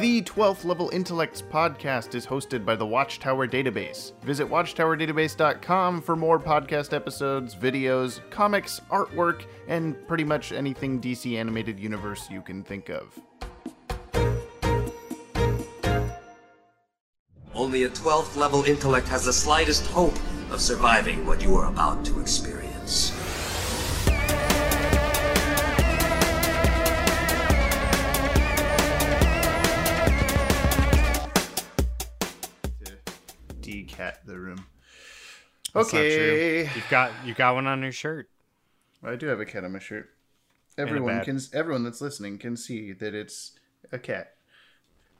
The 12th Level Intellects podcast is hosted by the Watchtower Database. Visit watchtowerdatabase.com for more podcast episodes, videos, comics, artwork, and pretty much anything DC Animated Universe you can think of. Only a 12th level intellect has the slightest hope of surviving what you are about to experience. Decat the room. That's. Okay. You've got you got one on your shirt. I do have a cat on my shirt. Everyone can everyone that's listening can see that it's a cat.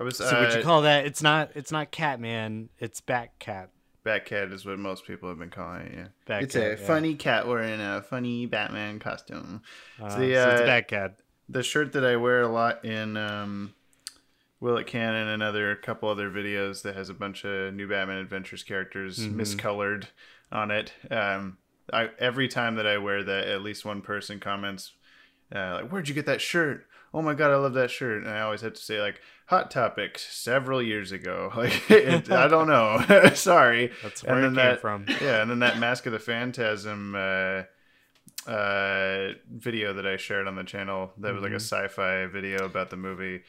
I was So would you uh, call that? It's not. It's not Catman. It's Batcat. Batcat is what most people have been calling it. Yeah, Batcat, it's a yeah. funny cat wearing a funny Batman costume. Uh, It's so the, it's uh, Batcat. the shirt that I wear a lot in um, Will It Can and another couple other videos that has a bunch of new Batman Adventures characters Mm-hmm. miscolored on it. Um, I every time that I wear that, at least one person comments uh, like, "Where'd you get that shirt?" Oh my god, I love that shirt. And I always have to say like, "Hot Topic several years ago." Like, it, I don't know. Sorry. That's And where then it came that- from. Yeah, and then that Mask of the Phantasm uh, uh, video that I shared on the channel that was like a Mm-hmm. sci-fi video about the movie,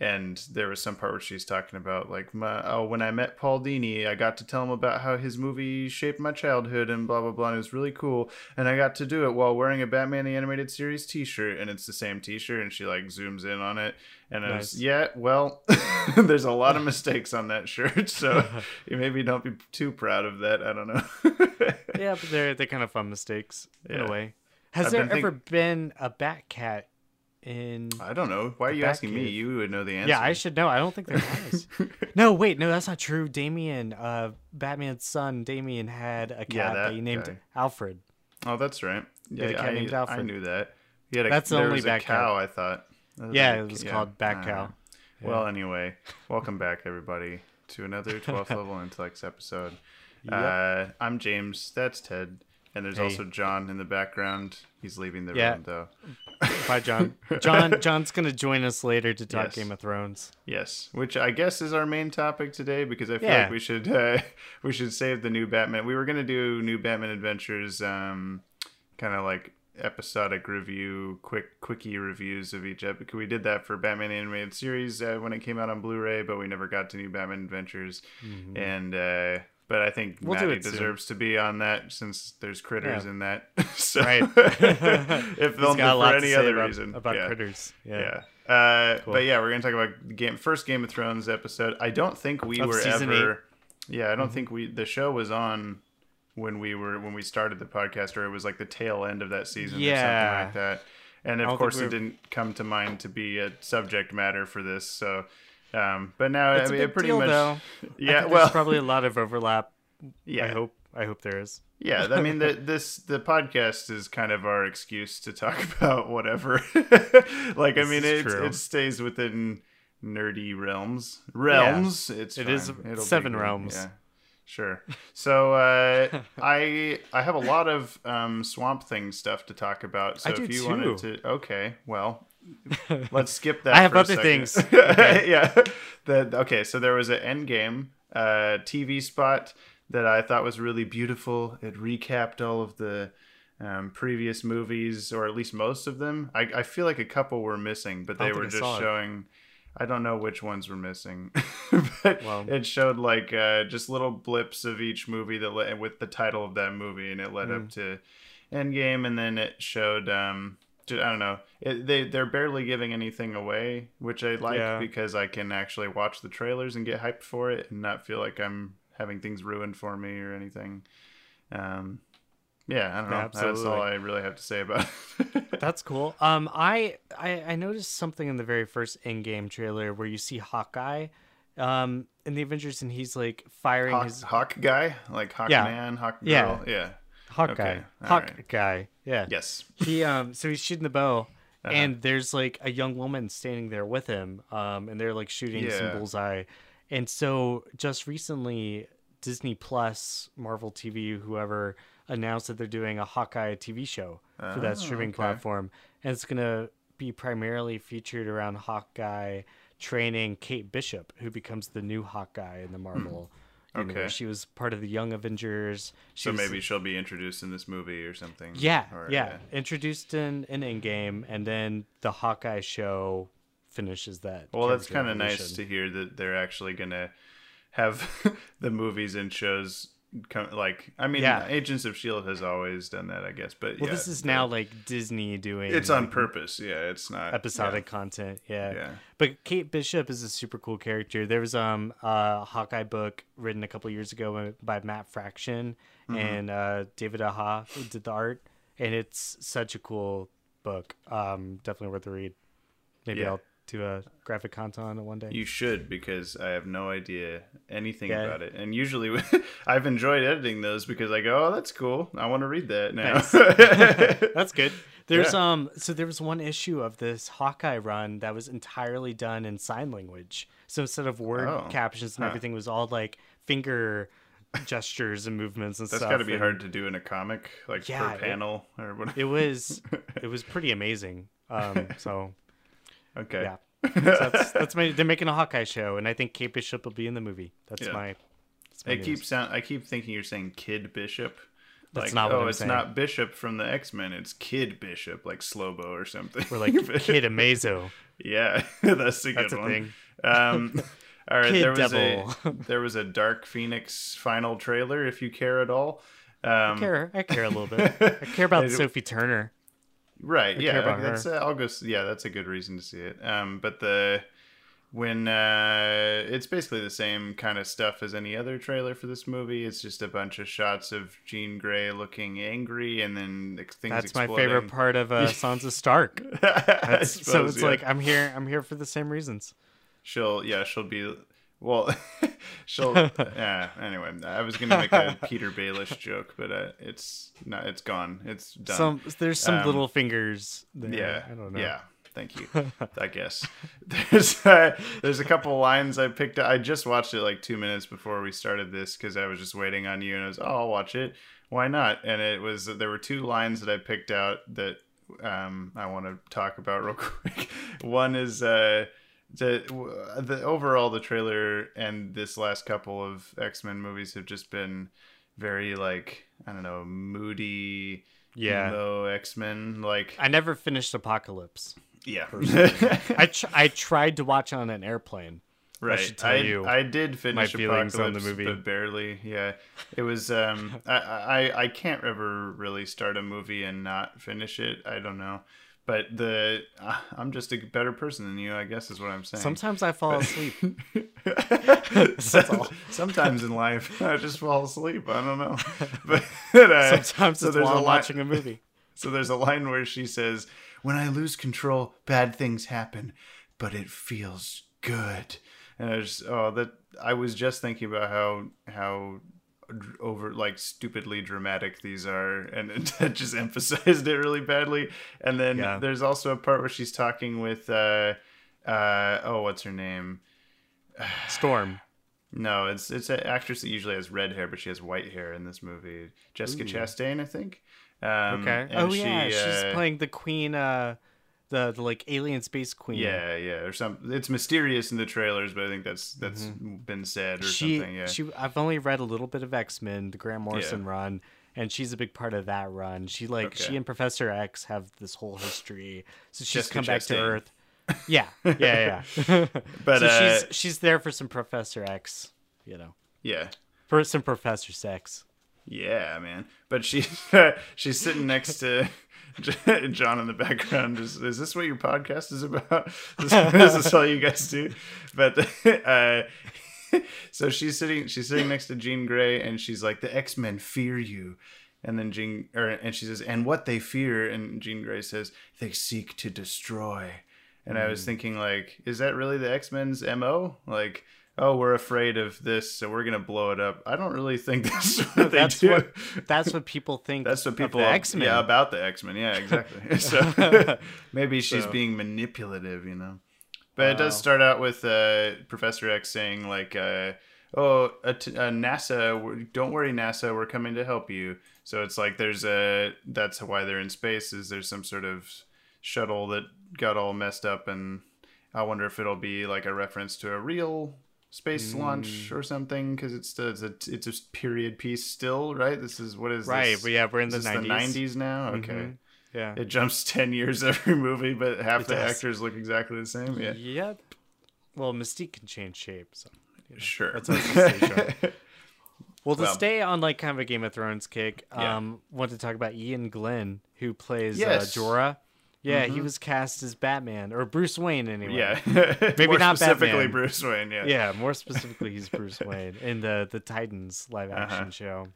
and there was some part where she's talking about like, my, oh, when I met Paul Dini, I got to tell him about how his movie shaped my childhood and blah blah blah. And it was really cool, and I got to do it while wearing a Batman the Animated Series T-shirt, and it's the same T-shirt, and she like zooms in on it, and I was yeah, well, there's a lot of mistakes on that shirt, so you maybe don't be too proud of that. I don't know. Yeah, but they're they're kind of fun mistakes in Yeah. a way. Has I've there been think- ever been a Batcat in? I don't know. Why are you asking me? You would know the answer. Yeah, I should know. I don't think there has. no, wait, no, that's not true. Damian, uh, Batman's son, Damian had a cat Yeah, that, that he named guy. Alfred. Oh, that's right. Yeah, cat I, I knew that. He had a, That's the only was a Bat cow. I thought. Yeah, a- it was called Bat Cow. Well, anyway, welcome back, everybody, to another 12th level intellects episode. Uh, I'm James. That's Ted. And there's Hey. also John in the background. He's leaving the Yeah. room, though. Bye, John. John, John's gonna join us later to talk Yes. Game of Thrones. Yes, which I guess is our main topic today because I feel Yeah. like we should uh, we should save the new Batman. We were gonna do new Batman Adventures, um, kind of like episodic review, quick quickie reviews of each episode. We did that for Batman animated series uh, when it came out on Blu-ray, but we never got to new Batman Adventures. And uh, but I think Mm-hmm. We'll Matty it soon. deserves to be on that since there's critters Yeah. in that. so, Right. if only got a lot for any other about, reason about Yeah. critters. Yeah. Yeah. Uh, But yeah, we're gonna talk about the game first Game of Thrones episode. I don't think we Of were ever. Yeah, I Mm-hmm. don't think we. The show was on when we were when we started the podcast, or it was like the tail end of that season, or Yeah. something like that. And of course, we it didn't come to mind to be a subject matter for this. So, um, but now It's I a mean, big pretty deal, much. though. Yeah, well, there's probably a lot of overlap. yeah, I hope. I hope there is. Yeah, I mean the this the podcast is kind of our excuse to talk about whatever. like I mean it true. it stays within nerdy realms. Realms. It's It is be seven good. realms. Yeah. Sure. So uh, I I have a lot of um, Swamp Thing stuff to talk about. So I if you too. wanted to, okay, well, let's skip that. I have for other things. yeah. The, okay, so there was an Endgame uh, TV spot that I thought was really beautiful. It recapped all of the um, previous movies, or at least most of them. I, I feel like a couple were missing, but they were just it. showing. I don't know which ones were missing, but Well- it showed like uh, just little blips of each movie that led, with the title of that movie, and it led Mm. up to Endgame, and then it showed. Um, I don't know. It, they they're barely giving anything away, which I like Yeah. because I can actually watch the trailers and get hyped for it, and not feel like I'm having things ruined for me or anything. Um, yeah, I don't know. That's all I really have to say about. it. That's cool. Um, I, I I noticed something in the very first Endgame trailer where you see Hawkeye, um, in the Avengers, and he's like firing Hawk, his Hawk guy, like Hawk Yeah. man, Hawk girl. Yeah. Yeah. Hawkeye. okay, Hawkeye. Yeah. Yes. He um, so he's shooting the bow. Uh-huh. And there's like a young woman standing there with him, um, and they're like shooting Yeah. some bullseye. And so just recently, Disney Plus, Marvel TV, whoever announced that they're doing a Hawkeye TV show for that Oh, streaming okay. platform, and it's gonna be primarily featured around Hawkeye training Kate Bishop, who becomes the new Hawkeye in the Marvel. Okay. universe. She was part of the Young Avengers. She So was- maybe she'll be introduced in this movie or something. Yeah, Or, yeah. Introduced in an in Endgame, and then the Hawkeye show finishes that. Well, that's kind of nice to hear that they're actually gonna have the movies and shows. Like, I mean, Yeah. Agents of Shield has always done that, I guess. But Well, yeah, this is the- now like Disney doing. It's on like, purpose. Yeah, it's not episodic content. Yeah. Yeah. But Kate Bishop is a super cool character. There was um a Hawkeye book written a couple years ago by Matt Fraction Mm-hmm. and uh, David Aja who did the art, and it's such a cool book. Um, definitely worth a read. Maybe Yeah. I'll do a graphic content on it one day. You should because I have no idea anything Yeah. about it. And usually I've enjoyed editing those because I go, "Oh, that's cool. I want to read that now." That's good. There's Yeah. um so there was one issue of this Hawkeye run that was entirely done in sign language. So instead of word Oh, captions and huh. everything was all like finger gestures and movements and that's stuff. That's got to be and hard to do in a comic, like Yeah, per it- panel or whatever. It was it was pretty amazing. Um so okay. yeah. So that's that's my they're making a Hawkeye show and I think Kate Bishop will be in the movie. That's Yeah. my that's my It news. keeps sound. I keep thinking you're saying Kid Bishop. That's like, not what oh, it's saying. not Bishop from the X Men. It's Kid Bishop, like Slobo or something. We're like Kid Amazo. yeah, that's a good That's a one. thing. Um, all right, Kid there was Devil. a there was a Dark Phoenix final trailer. If you care at all, um, I care I care a little bit. I care about I- Sophie Turner. Right? Yeah, that's uh, I'll go. Yeah, that's a good reason to see it. Um, but the when uh, it's basically the same kind of stuff as any other trailer for this movie. It's just a bunch of shots of Jean Grey looking angry, and then things. That's my favorite part of uh, Sansa Stark. That's, so it's yeah. like I'm here. I'm here for the same reasons. she'll yeah she'll be well she'll yeah anyway i was gonna make a peter baelish joke but uh, it's not it's gone. It's done. Some there's some Um, little fingers. There. yeah I don't know. yeah thank you. I guess. There's uh, there's a couple lines i picked i just watched it like two minutes before we started this because i was just waiting on you and i was oh i'll watch it. Why not? And it was there were two lines that i picked out that um, i want to talk about real quick. One is uh the the overall the trailer and this last couple of X-Men movies have just been very like I don't know moody Yeah. emo X-Men like I never finished Apocalypse. yeah I tr- I tried to watch on an airplane. right should tell I, you I did finish my feelings on the movie. but barely yeah it was um I, I I can't ever really start a movie and not finish it I don't know but the uh, I'm just a better person than you I guess is what I'm saying Sometimes I fall asleep. Some- Sometimes in life, I just fall asleep. I don't know. But uh, Sometimes so it's there's while a I'm li- watching a movie. So there's a line where she says, "When I lose control, bad things happen, but it feels good." And I just oh that I was just thinking about how how over like stupidly dramatic these are and it, just emphasized it really badly and then Yeah. there's also a part where she's talking with uh uh oh what's her name Storm. no, it's it's an actress that usually has red hair, but she has white hair in this movie. Jessica Chastain, I think. Um, Okay. and oh yeah, she, she's uh, playing the queen. Uh, the, the like alien space queen. Yeah, yeah, or some. It's mysterious in the trailers, but I think that's that's been said or Mm-hmm. she something. Yeah, she I've only read a little bit of X Men, the Grant Morrison run, and she's a big part of that run. She like Okay. she and Professor X have this whole history. So she's Jessica come back to Earth. Yeah, yeah, yeah. But, so uh, she's she's there for some Professor X, you know, yeah, for some Professor Sex. yeah, man. But she she's sitting next to. John in the background is is this what your podcast is about? Is, is this all you guys do? But uh, so she's sitting she's sitting next to Jean Grey and she's like the X-Men fear you. And then Jean or and she says and what they fear and Jean Grey says they seek to destroy. And I was Hmm. thinking like is that really the X-Men's MO? Like oh we're afraid of this so we're going to blow it up. I don't really think that's what they That's do. what that's what people think. That's what people the X Men. Yeah, about the X Men. Yeah, exactly. so maybe she's So- being manipulative, you know. But it does start out with uh, Professor X saying like, uh, "Oh, uh, t- uh, NASA, don't worry, NASA, we're coming to help you." So it's like there's a that's why they're in space. Is there's some sort of shuttle that got all messed up, and I wonder if it'll be like a reference to a real space Mm. launch or something because it's, it's a it's a period piece still, right? This is what is Right, this? but yeah, we're in the this 90s. the 90s now. Okay. Mhm. Yeah. It jumps 10 years every movie, but half It the does. actors look exactly the same. Yeah. Yep. Well, Mystique can change shape, so Sure. That's how it stays. Well, to Well- stay on like kind of a Game of Thrones kick, Yeah. um, want to talk about Iain Glen, who plays Yes. uh, Jorah. Yeah, he was cast as Batman or Bruce Wayne anyway. yeah. Maybe More not specifically Batman. Bruce Wayne. Yeah. Yeah, more specifically, he's Bruce Wayne in the the Titans live action Uh-huh. show.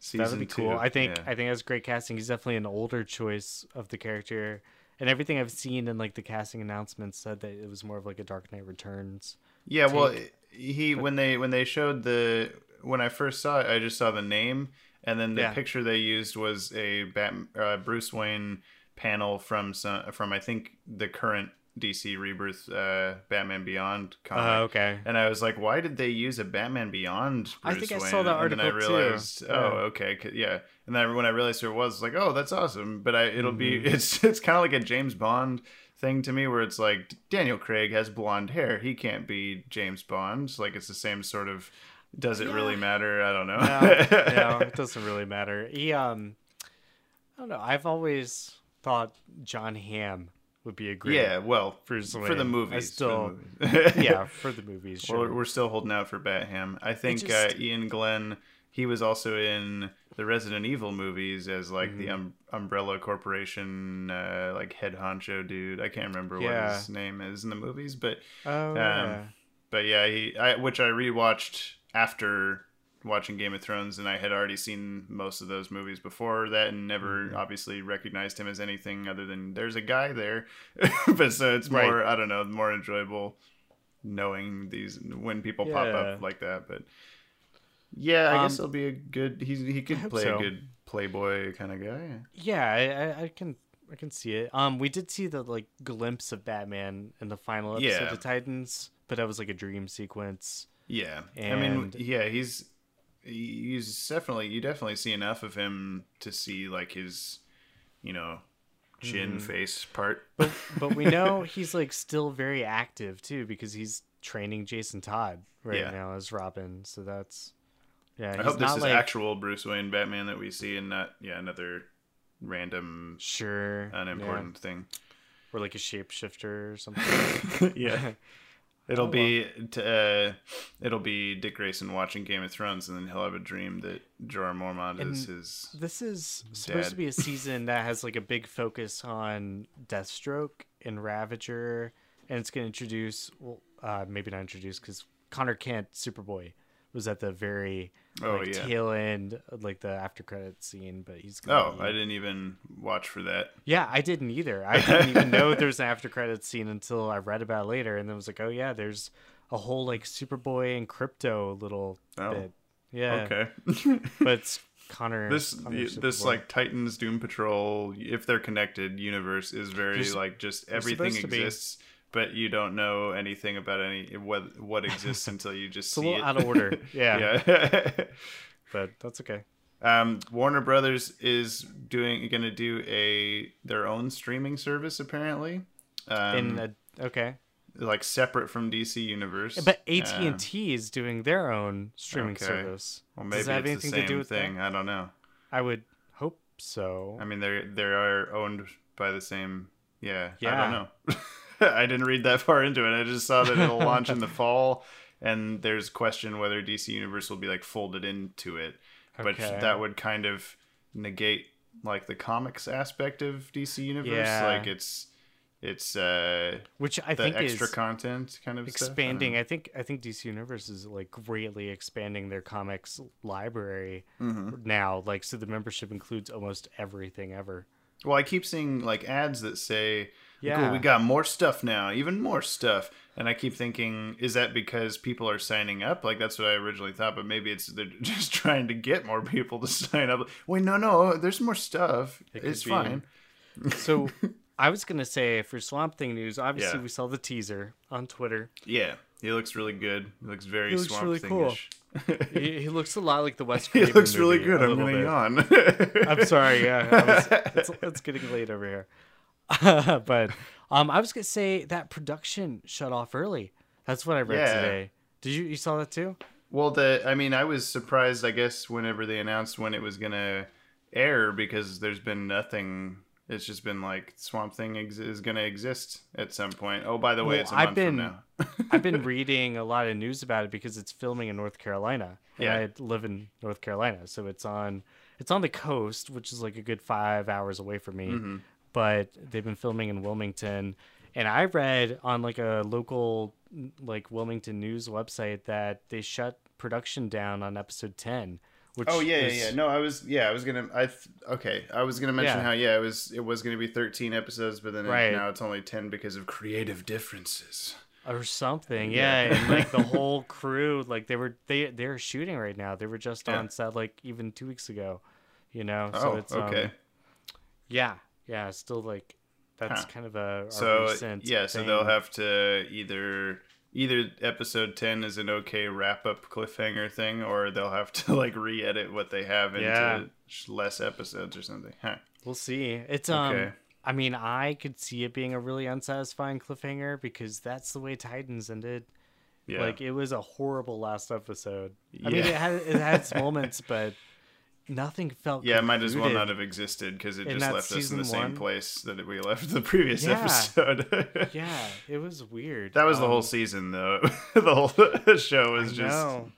Season That would be two. cool. I think Yeah. I think that's great casting. He's definitely an older choice of the character, and everything I've seen in like the casting announcements said that it was more of like a Dark Knight Returns. Yeah, well, take. he when they when they showed the when I first saw it, I just saw the name, and then the Yeah. picture they used was a Bat, uh, Bruce Wayne panel from some from I think the current DC Rebirth uh, Batman Beyond comic. Oh, okay. And I was like, why did they use a Batman Beyond? Bruce I think I saw that And then I article too. realized, oh, Yeah. okay, 'cause- yeah. And then when I realized who it was, like, oh, that's awesome. But I, it'll be Mm-hmm. it's it's kind of like a James Bond thing to me, where it's like Daniel Craig has blonde hair, he can't be James Bond. Like it's the same sort of. Does it really matter? I don't know. no, no, it doesn't really matter. He, um, I don't know. I've always thought Jon Hamm would be a great. yeah, well, Bruce for the Wayne. I movies. still- for movies. yeah, for the movies. Sure. We're, we're still holding out for Batham. I think just- uh, Iain Glen. He was also in the Resident Evil movies as like Mm-hmm. the um, Umbrella Corporation, uh, like head honcho dude. I can't remember Yeah. what his name is in the movies, but oh, um, yeah. but yeah, he I, which I rewatched after watching Game of Thrones, and I had already seen most of those movies before that, and never Mm-hmm. obviously recognized him as anything other than there's a guy there. but so it's Right. more I don't know, more enjoyable knowing these when people pop up like that. But yeah, I Um, guess it'll be a good. He's he could play so. a good playboy kind of guy. Yeah, I, I, I can I can see it. Um, we did see the like glimpse of Batman in the final episode Yeah. of Titans, but that was like a dream sequence. Yeah, I mean, yeah, he's he's definitely you definitely see enough of him to see like his, you know, chin Mm-hmm. face part. But but we know he's like still very active too because he's training Jason Todd right Yeah. now as Robin. So that's yeah. I he's hope this not is like actual Bruce Wayne Batman that we see, and not yeah another random sure unimportant thing. or like a shapeshifter or something. yeah. It'll Oh, be t- uh, it'll be Dick Grayson watching Game of Thrones, and then he'll have a dream that Jorah Mormont is his. This is supposed to be a season that has like a big focus on Deathstroke and Ravager, and it's going to introduce, well, uh, maybe not introduce because Connor Kent, Superboy, was at the very Oh, like, yeah. tail end, like the after credit scene. But he's Oh, gonna I be- didn't even watch for that. yeah, I didn't either. I didn't even know there was an after credit scene until I read about it later, and then was like, oh yeah, there's a whole like Superboy and Krypto little Oh. bit. Yeah, Okay. but it's Connor. this Connor this like Titans Doom Patrol, if they're connected, universe is very There's- like just everything be. exists, but you don't know anything about any what what exists until you just It's a little it. out of order. Yeah, yeah. but that's okay. um, Warner Brothers is doing going to do a their own streaming service apparently. Um, In a, okay, like separate from DC Universe. but AT and T is doing their own streaming okay. service. well, maybe Does that have it's anything the same to do with thing. that? I don't know. I would hope so. I mean, they they are owned by the same. Yeah, yeah. I don't know. I didn't read that far into it. I just saw that it'll launch in the fall, and there's question whether DC Universe will be like folded into it, but that would kind of negate like the comics aspect of DC Universe. Yeah. Like it's it's uh Which I the think extra content kind of stuff. I expanding. I think I think DC Universe is like greatly expanding their comics library Mm-hmm. now. Like so, the membership includes almost everything ever. Well, I keep seeing like ads that say, "Cool, Yeah. we got more stuff now, even more stuff." And I keep thinking, is that because people are signing up? Like that's what I originally thought, but maybe it's they're just trying to get more people to sign up. Wait, no, no, there's more stuff. It it's be. fine. So I was gonna say for Swamp Thing news, obviously Yeah. we saw the teaser on Twitter. Yeah, he looks really good. He looks very He looks Swamp really. Thing-ish. He, he looks a lot like the West. he looks really good. I'm gonna yawn. I'm sorry. Yeah, was, it's, it's getting late over here. but um, I was gonna say that production shut off early. That's what I read Yeah. today. Did you you saw that too? Well, the I mean, I was surprised. I guess whenever they announced when it was gonna air, because there's been nothing. It's just been like Swamp Thing ex- is gonna exist at some point. Oh, by the way, Well, it's a I've been-. I've been reading a lot of news about it because it's filming in North Carolina. Yeah. I live in North Carolina, so it's on it's on the coast, which is like a good five hours away from me. Mm-hmm. But they've been filming in Wilmington, and I read on like a local like Wilmington news website that they shut production down on episode ten. Which Oh yeah, was- yeah, yeah. No, I was yeah, I was gonna I th- okay, I was gonna mention Yeah. how yeah, it was it was gonna be 13 episodes, but then it- Right. now it's only 10 because of creative differences. or something yeah, and like the whole crew like they were they they're shooting right now they were just Yeah. on set like even two weeks ago you know Oh, so it's um, okay. yeah yeah still like that's Huh. kind of a, a so recent yeah, so thing. they'll have to either either episode 10 is an okay wrap up cliffhanger thing or they'll have to like re-edit what they have into Yeah. less episodes or something. Huh. we'll see it's um Okay. i mean i could see it being a really unsatisfying cliffhanger because that's the way titans ended Yeah. like it was a horrible last episode i mean it had it had its moments but nothing felt yeah, it might as well not have existed because it just left us in the same place that we left the previous Yeah. episode. yeah it was weird That was the Um, whole season, though. the whole show was just no.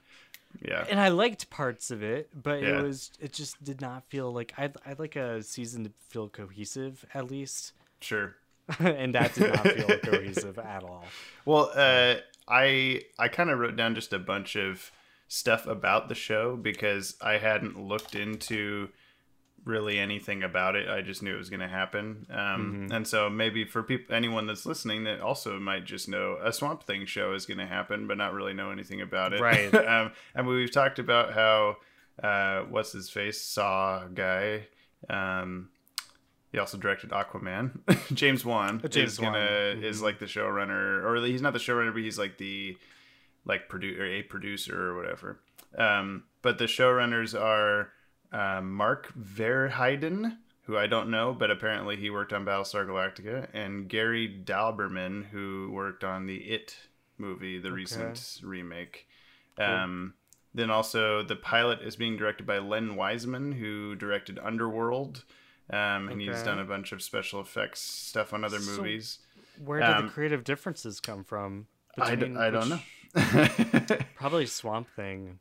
yeah. and I liked parts of it, but Yeah. it was it just did not feel like I'd I'd like a season to feel cohesive at least, Sure. and that did not feel cohesive at all. Well, uh, I I kind of wrote down just a bunch of stuff about the show because I hadn't looked into really anything about it. I just knew it was going to happen, um, and so maybe for people, anyone that's listening, that also might just know a Swamp Thing show is going to happen, but not really know anything about it. Right. um, and we've talked about how uh, what's his face Saw guy. Um, he also directed Aquaman. James Wan James is gonna Wan. is like the showrunner, or he's not the showrunner, but he's like the like produ- or a producer or whatever. Um, but the showrunners are um, Mark Verheiden, who I don't know, but apparently he worked on Battlestar Galactica, and Gary Dauberman, who worked on the It movie, the recent remake. Um, then also the pilot is being directed by Len Wiseman, who directed Underworld. Um, and he's done a bunch of special effects stuff on other So- movies. Where did Um, the creative differences come from? I, d- I don't know. Probably Swamp Thing.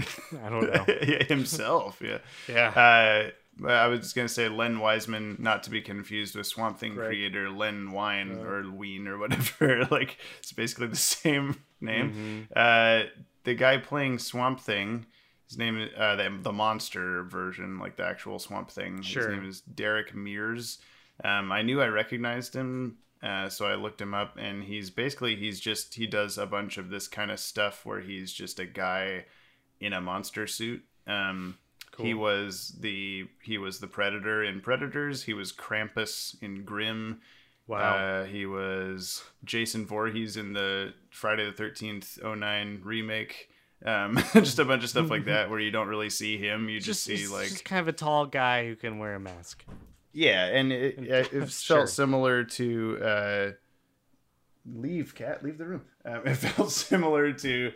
I don't know. yeah, himself, yeah. Yeah. Uh, I was just gonna say Len Wiseman, not to be confused with Swamp Thing creator Len Wine or Ween or whatever. like it's basically the same name. Mm-hmm. Uh, the guy playing Swamp Thing, his name is uh, the, the monster version, like the actual Swamp Thing. Sure. His name is Derek Mears. Um, I knew I recognized him, uh, so I looked him up, and he's basically he's just he does a bunch of this kind of stuff where he's just a guy in a monster suit. Um, He was the he was the Predator in Predators. He was Krampus in Grimm. Wow. Uh, he was Jason Voorhees in the Friday the Thirteenth 09 remake. Um, just a bunch of stuff like that where you don't really see him. You just, see he's like just kind of a tall guy who can wear a mask. Yeah, and it, it, it Sure. felt similar to uh, leave cat leave the room. Um, it felt similar to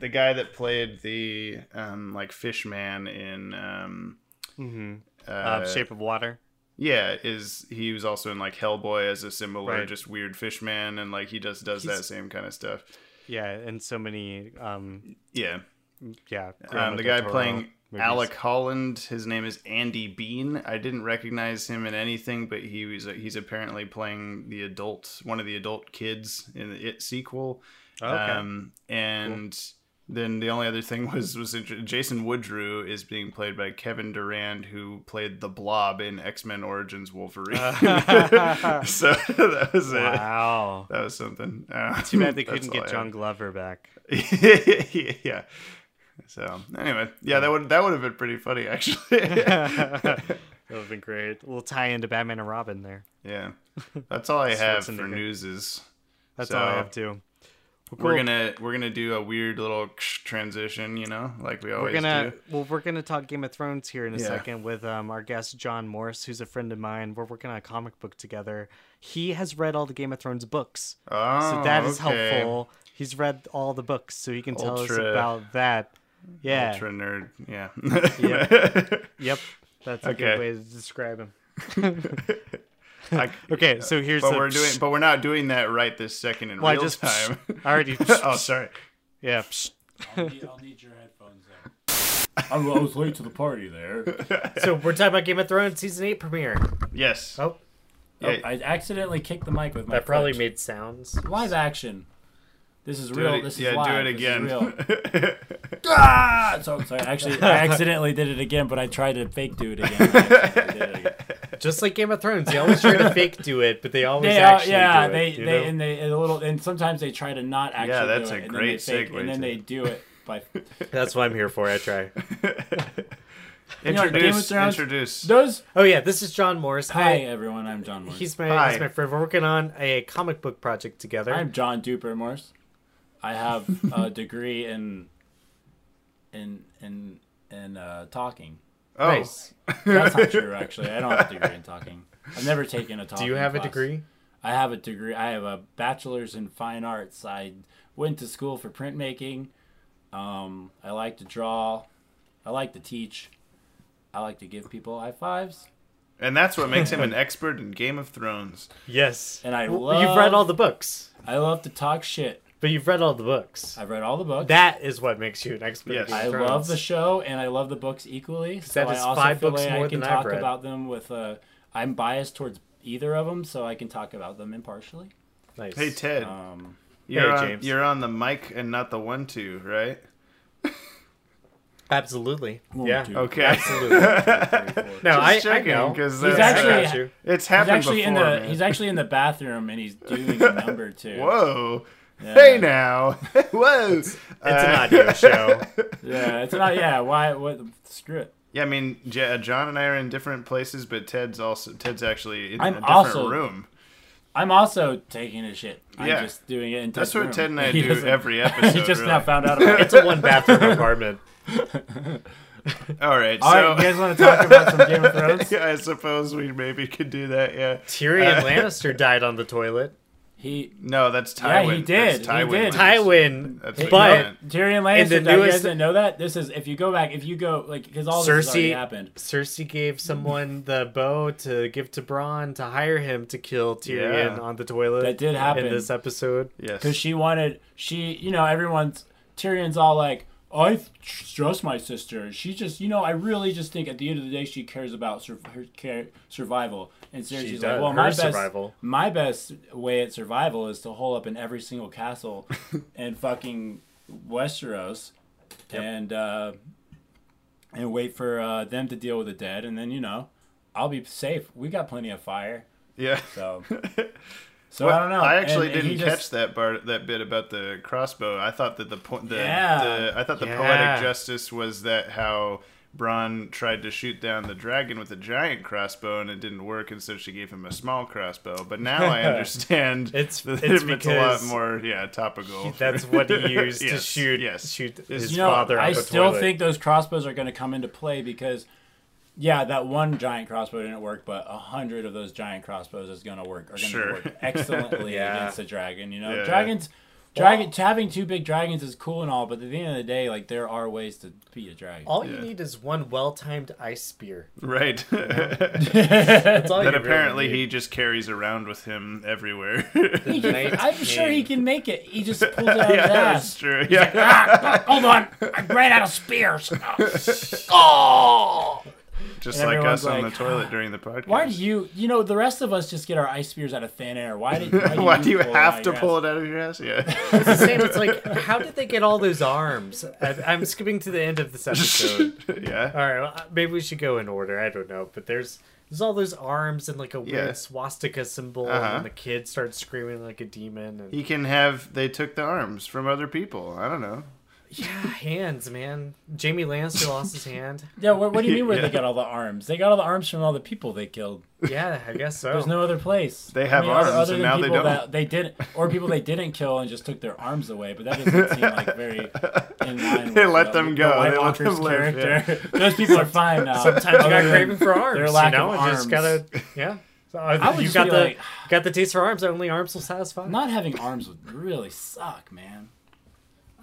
the guy that played the um, like fish man in um, Mm-hmm. uh, Uh, Shape of Water. yeah is he was also in like Hellboy as a similar Right. just weird fish man and like he just does that same kind of stuff. Yeah, and so many. Um, Yeah, yeah. um, the guy Toro playing movies. Alec Holland, his name is Andy Bean. I didn't recognize him in anything, but he was he's apparently playing the adult, one of the adult kids in the It sequel. Oh, Okay. Um, and then the only other thing was was Jason Woodrue is being played by Kevin Durand, who played the Blob in X Men Origins Wolverine. so that was it. Wow. That was something. Uh, Too bad they couldn't get John. Glover back. yeah. So anyway, yeah, that would that would have been pretty funny actually. that would have been great. We'll tie into Batman and Robin there. yeah, that's all I have for Schwarzenegger. newses. That's So- all I have too. we're gonna we're gonna do a weird little transition, you know, like we always We're gonna do. well, we're gonna talk Game of Thrones here in a Yeah. second with um, our guest John Morse, who's a friend of mine. We're working on a comic book together. He has read all the Game of Thrones books, Oh, so that is okay. helpful. He's read all the books, so he can tell us about that. Yeah. Ultra nerd, yeah. Yep. That's a Okay. good way to describe him. I- Okay, so here's but the we're doing, but we're not doing that right this second in Well, I real just time. I already oh, sorry. yeah. I'll need, I'll need your headphones then. I was late to the party there. So we're talking about Game of Thrones season eight premiere. Yes. Oh, Oh, I accidentally kicked the mic with my that probably foot. made sounds. live action. This is Do real. it, this is yeah, live. do it This is again. real. ah! So sorry. Actually, I accidentally did it again, but I tried to fake do it again. I accidentally did it again. Just like Game of Thrones, they always try to fake do it, but they always They are, actually yeah, do it. they they and they and a little and sometimes they try to not actually. Yeah, that's do a it, great then they fake, segue and then they do it by. That's what I'm here for. I try. know, introduce. Thrones- introduce. Those. Oh yeah, this is John Morris. Hi everyone, I'm John Morse. He's my Hi. he's my friend. We're working on a comic book project together. I'm John Duper Morse. I have a degree in in in in uh, talking. Oh, Nice. That's not true, actually. I don't have a degree in talking. I've never taken a talking. Do you have a degree? I have a degree. I have a bachelor's in fine arts. I went to school for printmaking. Um, I like to draw. I like to teach. I like to give people high fives. and that's what makes him an expert in Game of Thrones. Yes. And I Well, you've read all the books, I love to talk shit. But you've read all the books. I've read all the books. That is what makes you an expert. Yes. I love the show and I love the books equally. So that I is also five feel books like more I can than I've talk read. about them with uh I'm biased towards either of them, so I can talk about them impartially. Nice. Hey Ted, Um, you're Hey, on James. you're on the mic and not the one two, right? Absolutely. one, yeah. two, Okay. Absolutely. three, four. No, I, I checking, know. 'cause He's that's- actually- I got. It's He's happened actually in the man. he's actually in the bathroom and he's doing a number two. Whoa. Yeah. Hey now. Whoa. It's, It's an audio show. Yeah, it's not. Yeah, why? What? Screw it. Yeah, I mean, John and I are in different places, but Ted's also Ted's actually in I'm a different also- room. I'm also taking a shit. I'm Yeah. just doing it in That's Ted's what room. Ted and I He do every episode. He just really. now found out about it. It's a one bathroom apartment. All right, All so right, you guys want to talk about some Game of Thrones? yeah, I suppose we maybe could do that. Yeah. Tyrion Uh, Lannister died on the toilet. He No, that's Tywin. Yeah, Tywin. he did. That's He Tywin. did. Tywin, That's what but you meant. Tyrion Lannister. In the now, you newest- guys didn't know that. This is if you go back, if you go like because all this already Cersei happened. Cersei gave someone the bow to give to Bronn to hire him to kill Tyrion Yeah. on the toilet. That did happen. in this episode. Yes. because she wanted she you know everyone's Tyrion's all like I th- trust my sister. She just you know I really just think at the end of the day she cares about sur- her care, survival. And She Cersei's does. like, well, my best survival. my best way at survival is to hole up in every single castle in fucking Westeros, and uh, and wait for uh, them to deal with the dead, and then you know I'll be safe. We got plenty of fire, yeah. so. So Well, I don't know. I actually And- and didn't just- catch that part, that bit about the crossbow. I thought that the point, the, Yeah. the I thought the Yeah. poetic justice was that how Bronn tried to shoot down the dragon with a giant crossbow and it didn't work, and so she gave him a small crossbow. But now I understand It's- that it's it's a lot more, yeah, topical. That's what he used to shoot yes. shoot his you know, father. I on the still toilet. think those crossbows are going to come into play because, yeah, that one giant crossbow didn't work, but a hundred of those giant crossbows is going to work. Are going to Sure. work excellently Yeah. against the dragon. You know, Yeah. dragons. Dragon having two big dragons is cool and all, but at the end of the day, like there are ways to beat a dragon. all you Yeah. need is one well-timed ice spear. right. That's all that you apparently really he just carries around with him everywhere. Can- I'm sure he can make it. He just pulls it out yeah, of his that's ass. true. Yeah. Ah, hold on, I ran out of spears. oh. Just And like us on the toilet during the podcast. Why do you, you know, the rest of us just get our ice spears out of thin air. Why did? Why do Why do you it out have to pull ass? it out of your ass? Yeah. It's the same. It's like, how did they get all those arms? I, I'm skipping to the end of this episode. yeah. All right, well, maybe we should go in order. I don't know, but there's there's all those arms and like a weird Yeah. swastika symbol, Uh-huh. and the kid starts screaming like a demon. And He can have. They took the arms from other people. I don't know. Yeah, hands, man. Jaime Lannister lost his hand. Yeah, what, what do you mean where Yeah. they got all the arms? They got all the arms from all the people they killed. Yeah, I guess so. There's no other place. They have arms, and now they people don't. That they didn't, or people they didn't kill and just took their arms away. But that doesn't seem like very in line. They with let the, them the go. White They let Walker's them live, character. Those people are fine now. Sometimes you got Other than craving for arms. Their lack you know, of and arms. just gotta yeah. So, I uh, would you just got be the like- got the taste for arms. Only arms will satisfy. Not having arms would really suck, man.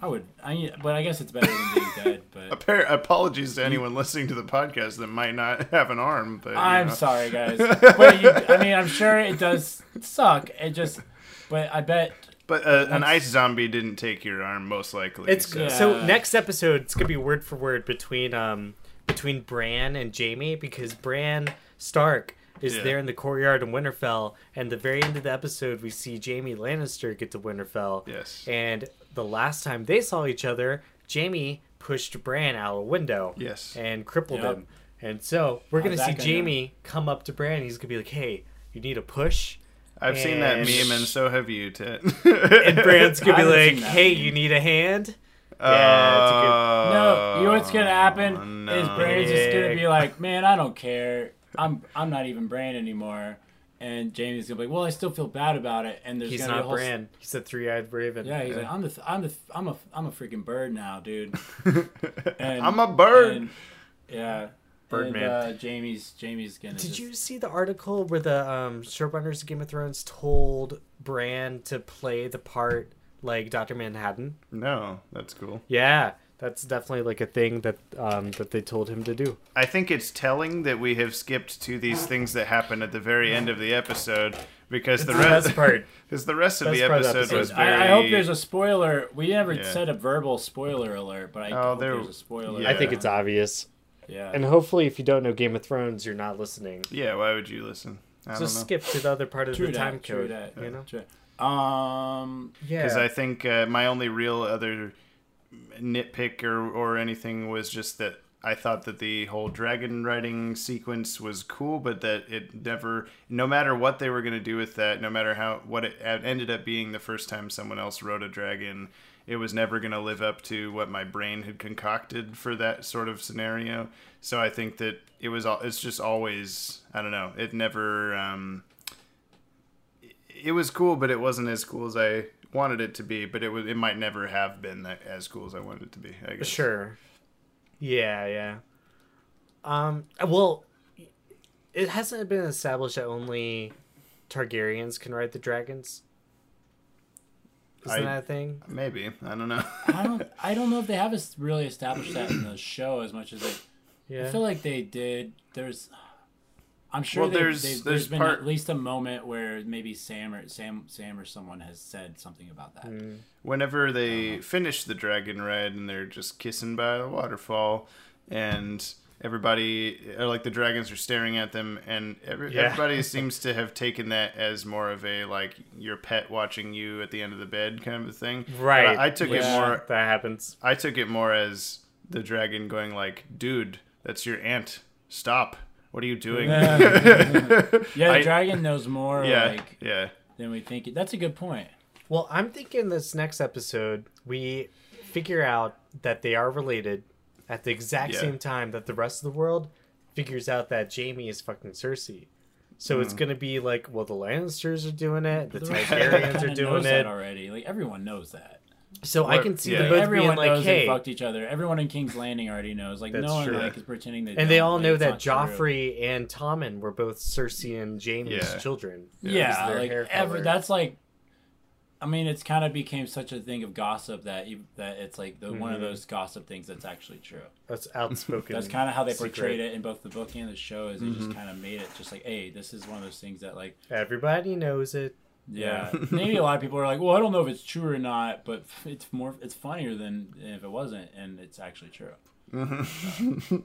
I would, I but I guess it's better than being dead. But Appar- apologies to anyone listening to the podcast that might not have an arm. But I'm know. sorry, guys. But you, I mean, I'm sure it does suck. It just, but I bet But uh, an ice zombie didn't take your arm, most likely. It's so- Yeah. so next episode it's gonna be word for word between um between Bran and Jaime because Bran Stark is Yeah. there in the courtyard in Winterfell and the very end of the episode we see Jaime Lannister get to Winterfell. Yes. And the last time they saw each other, Jaime pushed Bran out a window. Yes. And crippled Yep. him. And so we're gonna see that gonna go? Jaime come up to Bran. He's gonna be like, "Hey, you need a push." I've seen that meme, and so have you, Ted. And Bran's gonna be like, "Hey, meme. you need a hand." Oh, yeah, it's a good- no. You know what's gonna happen Oh, no. is Bran's just gonna be like, man, I don't care. I'm I'm not even Bran anymore. And Jaime's gonna be like, well, I still feel bad about it. And there's He's gonna be a not whole Bran. He's a three-eyed raven. Yeah, he's like, I'm the, I'm the, I'm a, I'm a freaking bird now, dude. And, I'm a bird. and- yeah, Birdman. And, uh, Jaime's, Jaime's gonna. Did just- you see the article where the um, showrunners of Game of Thrones told Bran to play the part like Doctor Manhattan? no, that's cool. Yeah, that's definitely like a thing that um, that they told him to do. I think it's telling that we have skipped to these things that happen at the very end of the episode because the It's the rest part. because the rest of the Best part of the episode episode. was very. I, I hope there's a spoiler. We never Yeah. said a verbal spoiler alert, but I Oh, hope there- there's a spoiler. yeah. I think it's obvious. Yeah. And hopefully, if you don't know Game of Thrones, you're not listening. yeah. Why would you listen? I don't Just know. skip to the other part of True the that, time true code. that, You know? True. Um. Yeah. because I think uh, my only real other nitpick or, or anything was just that I thought that the whole dragon riding sequence was cool, but that it never, no matter what they were going to do with that, no matter how what it ended up being the first time someone else rode a dragon, it was never going to live up to what my brain had concocted for that sort of scenario. So I think that it was all. It's just always. I don't know. It never. Um, it was cool, but it wasn't as cool as I wanted it to be. But it was it might never have been that as cool as I wanted it to be. I guess. Sure. Yeah, yeah. Um. Well, it hasn't been established that only Targaryens can ride the dragons. Isn't I- that a thing? Maybe I don't know. I don't. I don't know if they have really established that in the show as much as they. Yeah. I feel like they did. There's. I'm sure Well, they- there's- they- there's there's been part- at least a moment where maybe Sam or Sam Sam or someone has said something about that. Mm. Whenever they finish the dragon ride and they're just kissing by the waterfall, and everybody or like the dragons are staring at them, and every, Yeah. everybody seems to have taken that as more of a like your pet watching you at the end of the bed kind of a thing. But right. I, I took it more. that happens. I took it more as the dragon going like, "Dude, that's your aunt. Stop. What are you doing?" Yeah, the I- dragon knows more yeah, like yeah. than we think. That's a good point. Well, I'm thinking this next episode we figure out that they are related at the exact Yeah. same time that the rest of the world figures out that Jaime is fucking Cersei. So it's hmm. gonna be like, well, the Lannisters are doing it, the The rest of the world Targaryens are doing knows that it. already. Like everyone knows that. So I can see yeah. them both everyone being like, knows hey, they fucked each other. Everyone in King's Landing already knows. Like That's no one true. like is pretending they. and they all Like, know that not true. Joffrey and Tommen were both Cersei and Jaime's Yeah. children. Yeah, Because of their like hair ever. That's like. I mean, it's kind of became such a thing of gossip that you, that it's like the one of Mhm. those gossip things that's actually true. That's outspoken. That's kind of how they secret. portrayed it in both the book and the show. Is they Mm-hmm. just kind of made it just like, hey, this is one of those things that like, Everybody knows it. Yeah, maybe a lot of people are like, well, I don't know if it's true or not, but it's more, it's funnier than if it wasn't, and it's actually true.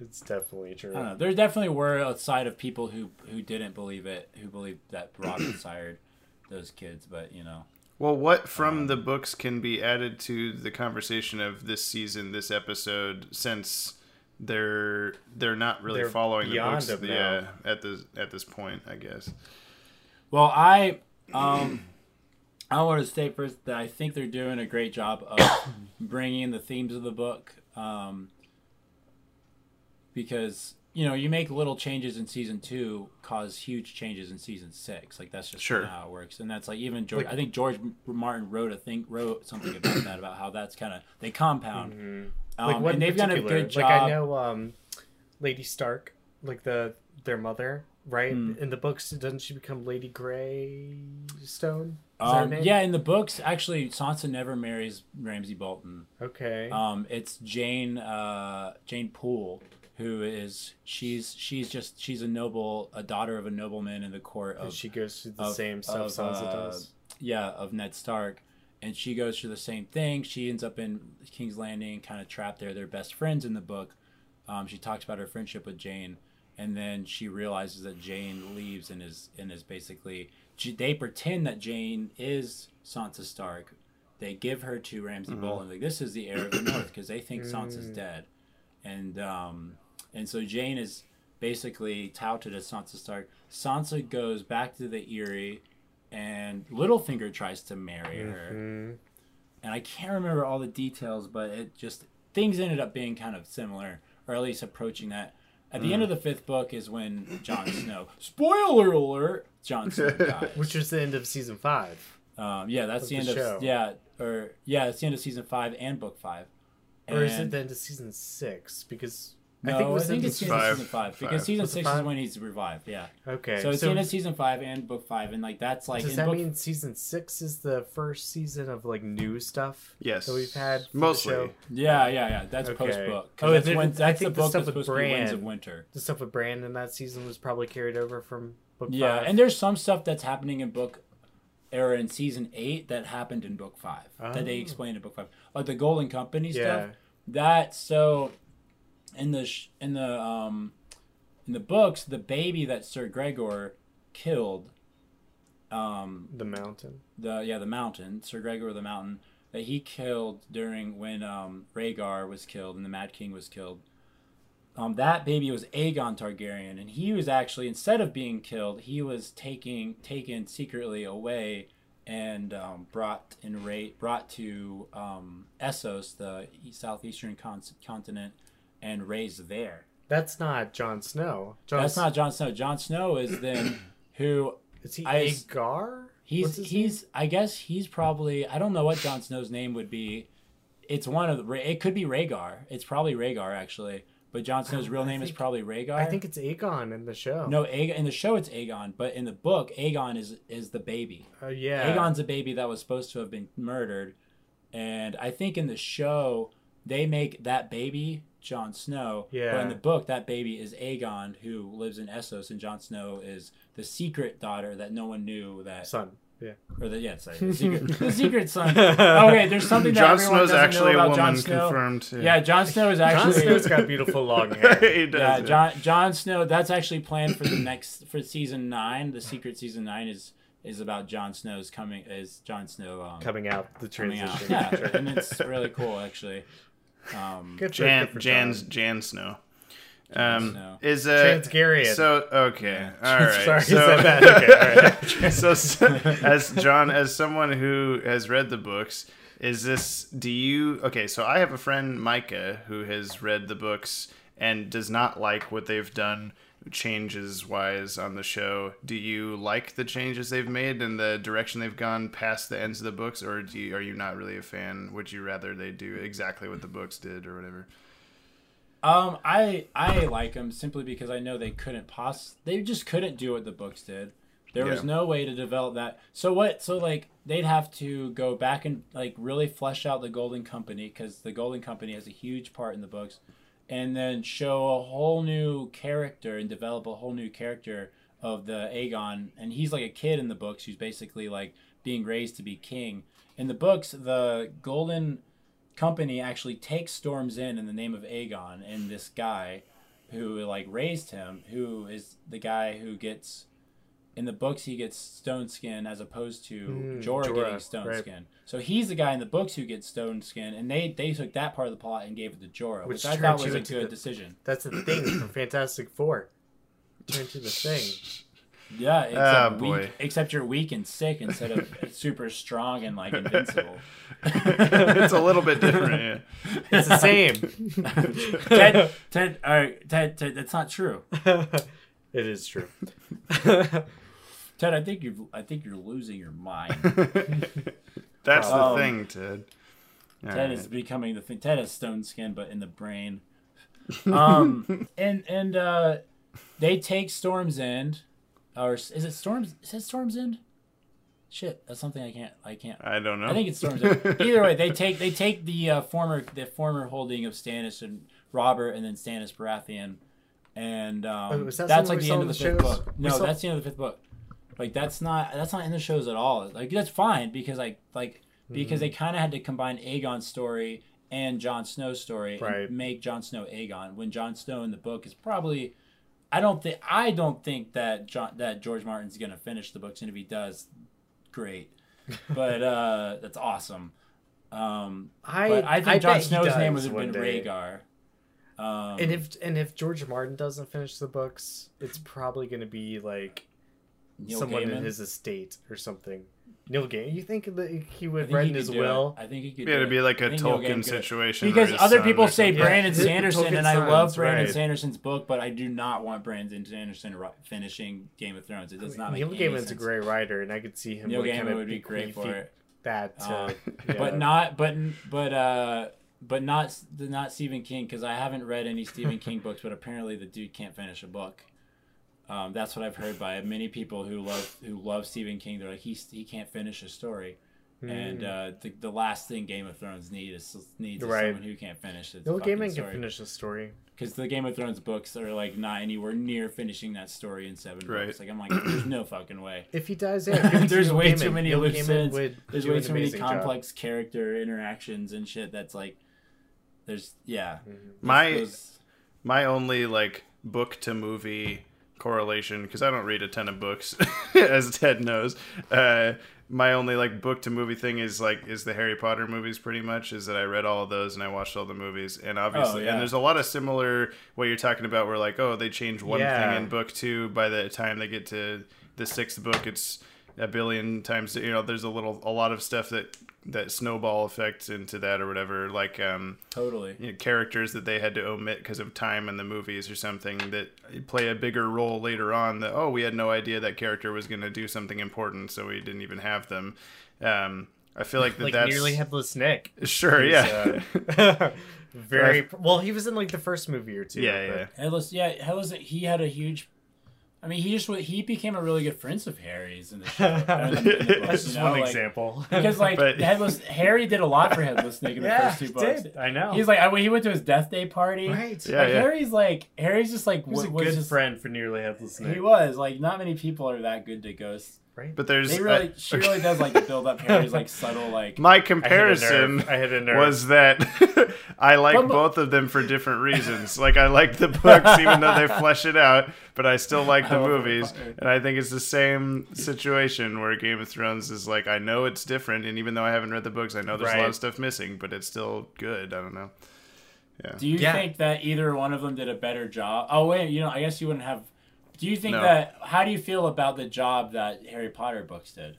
It's definitely true. I don't know. There definitely were a side of people who who didn't believe it, who believed that Robin sired those kids, but you know, Well, what from Um, the books can be added to the conversation of this season, this episode, since they're they're not really They're following the books them yeah, at this at this point, I guess. Well, I um I want to state first that I think they're doing a great job of bringing the themes of the book, um, because you know you make little changes in season two, cause huge changes in season six. Like that's just Sure. how it works, and that's like even George. Like- I think George Martin wrote a think wrote something about that about how that's kind of they compound. Um, Like what and they've done a good job. Like I know um, Lady Stark, like the their mother, right? Hmm. In the books, doesn't she become Lady Greystone? Is Um, yeah, in the books, actually, Sansa never marries Ramsay Bolton. Okay. Um, it's Jeyne uh, Jeyne Poole who is she's she's just she's a noble a daughter of a nobleman in the court And she goes through the of- same stuff of, Sansa uh, does. yeah of Ned Stark, and she goes through the same thing. She ends up in King's Landing, kind of trapped there. They're best friends in the book. Um, she talks about her friendship with Jeyne, and then she realizes that Jeyne leaves and is and is basically they pretend that Jeyne is Sansa Stark. They give her to Ramsay mm-hmm. Bolton. Like this is the heir of the North because they think Sansa's mm. dead, and um, and so Jeyne is basically touted as Sansa Stark. Sansa goes back to the Eyrie, and Littlefinger tries to marry her. Mm-hmm. And I can't remember all the details, but it just things ended up being kind of similar, or at least approaching that. At the end of the fifth book is when Jon Snow, spoiler alert, Jon Snow dies. Which was the end of season five. Um, yeah, that's Of the the end show. of yeah, or yeah, it's the end of season five and book five. Or is it And- the end of season six? Because No, I think it was end of it's season five. season five because season Was it six is when he's revived. Yeah, Okay. so it's the end of season five and book five, and like that's like does that book mean season six is the first season of like new stuff? Yes. That we've had for the Mostly. show? Yeah, yeah, yeah. That's Okay. post book. Oh, Oh, and that's, when, I that's the think the book stuff that's with supposed to be Winds of Winter. The stuff with Bran in that season was probably carried over from book Yeah, five. and there's some stuff that's happening in book era in season eight that happened in book five that they Oh. explained in book five, like the Golden Company Yeah. stuff. That so in the sh- in the um in the books, the baby that Sir Gregor killed, um, the mountain. the yeah the mountain Sir Gregor the mountain that he killed during when um, Rhaegar was killed and the Mad King was killed. Um, that baby was Aegon Targaryen, and he was actually instead of being killed, he was taking taken secretly away and um, brought in ra- brought to um, Essos, the southeastern con- continent, and raised there. That's not Jon Snow. Jon That's not Jon Snow. Jon Snow is then who Is he I- Agar? He's he's I guess he's probably I don't know what Jon Snow's name would be. It's one of the it could be Rhaegar. It's probably Rhaegar actually, but Jon Snow's real name is probably Rhaegar. I think it's Aegon in the show. no Aegon, in the show it's Aegon, but in the book Aegon is is the baby. Oh yeah. Aegon's a baby that was supposed to have been murdered, and I think in the show they make that baby Jon Snow. Yeah. But in the book, that baby is Aegon, who lives in Essos, and Jon Snow is the secret daughter that no one knew that son. Yeah. or the yeah, sorry, the secret, the secret son. Okay, there's something that Jon everyone Snow's doesn't actually know a about Jon woman Snow. confirmed. too. Yeah, Jon Snow is Jon actually. Snow's got beautiful long hair. he does. yeah, yeah. Jon Jon Snow. That's actually planned for the next for season nine. The secret season nine is is about Jon Snow's coming. Is Jon Snow um, Coming out the coming out? transition. Yeah, and it's really cool actually. Um, Good for, Jan good for Jan's Jon. Jan Snow. Um, Snow. is uh Transgarian. So okay, all right. Sorry, so, is that? Okay, all right. so s- as John, as someone who has read the books, is this? Do you? Okay, so I have a friend Micah who has read the books and does not like what they've done changes wise on the show. Do you like the changes they've made and the direction they've gone past the ends of the books, or do you, are you not really a fan? Would you rather they do exactly what the books did or whatever? Um, I I like them simply because I know they couldn't poss they just couldn't do what the books did. There was no way to develop that. So what? So like they'd have to go back and like really flesh out the Golden Company because the Golden Company has a huge part in the books, and then show a whole new character and develop a whole new character of the Aegon, and he's like a kid in the books who's basically like being raised to be king. In the books, the Golden company actually takes Storm's End in the name of Aegon and this guy who like raised him, who is the guy who gets in the books he gets stone skin as opposed to Mm, Jorah, Jorah, getting stone right. skin. So he's the guy in the books who gets stone skin, and they they took that part of the plot and gave it to Jorah, which, Which I thought was a good the- decision. That's the thing from Fantastic Four. Turn to the thing. Yeah, except, Ah, weak, except you're weak and sick instead of super strong and like invincible. it's a little bit different. Yeah. It's the same. Ted, Ted, all right, Ted, Ted, that's not true. it is true. Ted, I think you, I think you're losing your mind. That's the Um, thing, Ted. All Ted right. is becoming the thing. Ted has stone skin, but in the brain. Um, and and uh, they take Storm's End, or is it Storm's? Is it Storm's End? Shit, that's something I can't. I can't. I don't know. I think it's Storm's End. Either way, they take they take the uh, former the former holding of Stannis and Robert, and then Stannis Baratheon, and um, Oh, that that's like the end of the the fifth shows? book. No, saw- that's the end of the fifth book. Like that's not that's not in the shows at all. Like that's fine because like like because they Mm-hmm. kind of had to combine Aegon's story and Jon Snow's story Right. and make Jon Snow Aegon. When Jon Snow in the book is probably, I don't think I don't think that John that George Martin's gonna finish the books, and if he does, great. But uh, that's awesome. Um, I I think I Jon Snow's name would have been day. Rhaegar. Um, And if and if George Martin doesn't finish the books, it's probably going to be like Neil someone Gaiman, in his estate or something. Neil Gaiman. You think that he would write in his do it. will? I think he could. Yeah, do it'd be like I a think Neil Gaiman Tolkien situation. Because other people say. Brandon Yeah, Sanderson, and I love Brandon right. Sanderson's book, but I do not want Brandon Sanderson finishing Game of Thrones. It does not make Neil any Gaiman's sense. a great writer, and I could see him. Neil like, Gaiman would be great for it. That, to, Uh, yeah. but not but but uh but not not Stephen King because I haven't read any Stephen King books, but apparently the dude can't finish a book. Um, that's what I've heard by many people who love who love Stephen King. They're like he he can't finish a story, and uh, the, the last thing Game of Thrones need is needs is Hmm. Right. someone who can't finish it. Neil Gaiman can finish a story. because the Game of Thrones books are like not anywhere near finishing that story in seven Right. books. Like I'm like, there's no fucking way. If he does, yeah, it There's Neil way Gaiman. too many Neil loose ends. There's way too many amazing job. complex character interactions and shit. That's like, there's yeah. My- Those- my only like book to movie correlation because I don't read a ton of books, as Ted knows. Uh, my only like book to movie thing is like is the Harry Potter movies. Pretty much is that I read all of those and I watched all the movies, and obviously, Oh, yeah. and there's a lot of similar what you're talking about. Where like oh they change one Yeah. thing in book two, by the time they get to the sixth book, it's a billion times. You know, there's a little a lot of stuff that that snowball effect into that or whatever. Like um totally. you know, characters that they had to omit because of time in the movies or something that play a bigger role later on that oh we had no idea that character was going to do something important so we didn't even have them um i feel like that like that's nearly headless Nick. sure He's, yeah uh, very well. He was in like the first movie or two. yeah but- yeah Headless, yeah, Headless. He had a huge. I mean, he just he became a really good friend of Harry's in the show. in the- in the books, That's just know, one like- example. Because like But- Headless Harry did a lot for Headless Nick in the yeah, first two he books. did. I know. He's like I, he went to his death day party. right. Yeah, like, yeah. Harry's like Harry's just like He was a was good just, friend for nearly headless Nick. He was like not many people are that good to ghosts. Right. but there's They really, I- she really does like build up Harry's like subtle like. my I hit a comparison. I hit a nerve. was that I like But- both of them for different reasons. like I like the books even though they flesh it out, but I still like the I love Harry movies. And I think it's the same situation where Game of Thrones is like I know it's different, and even though I haven't read the books, I know there's a lot of stuff missing, but it's still good. I don't know. Yeah. Do you Yeah. think that either one of them did a better job? Oh wait, you know, I guess you wouldn't have. Do you think No. that? How do you feel about the job that Harry Potter books did?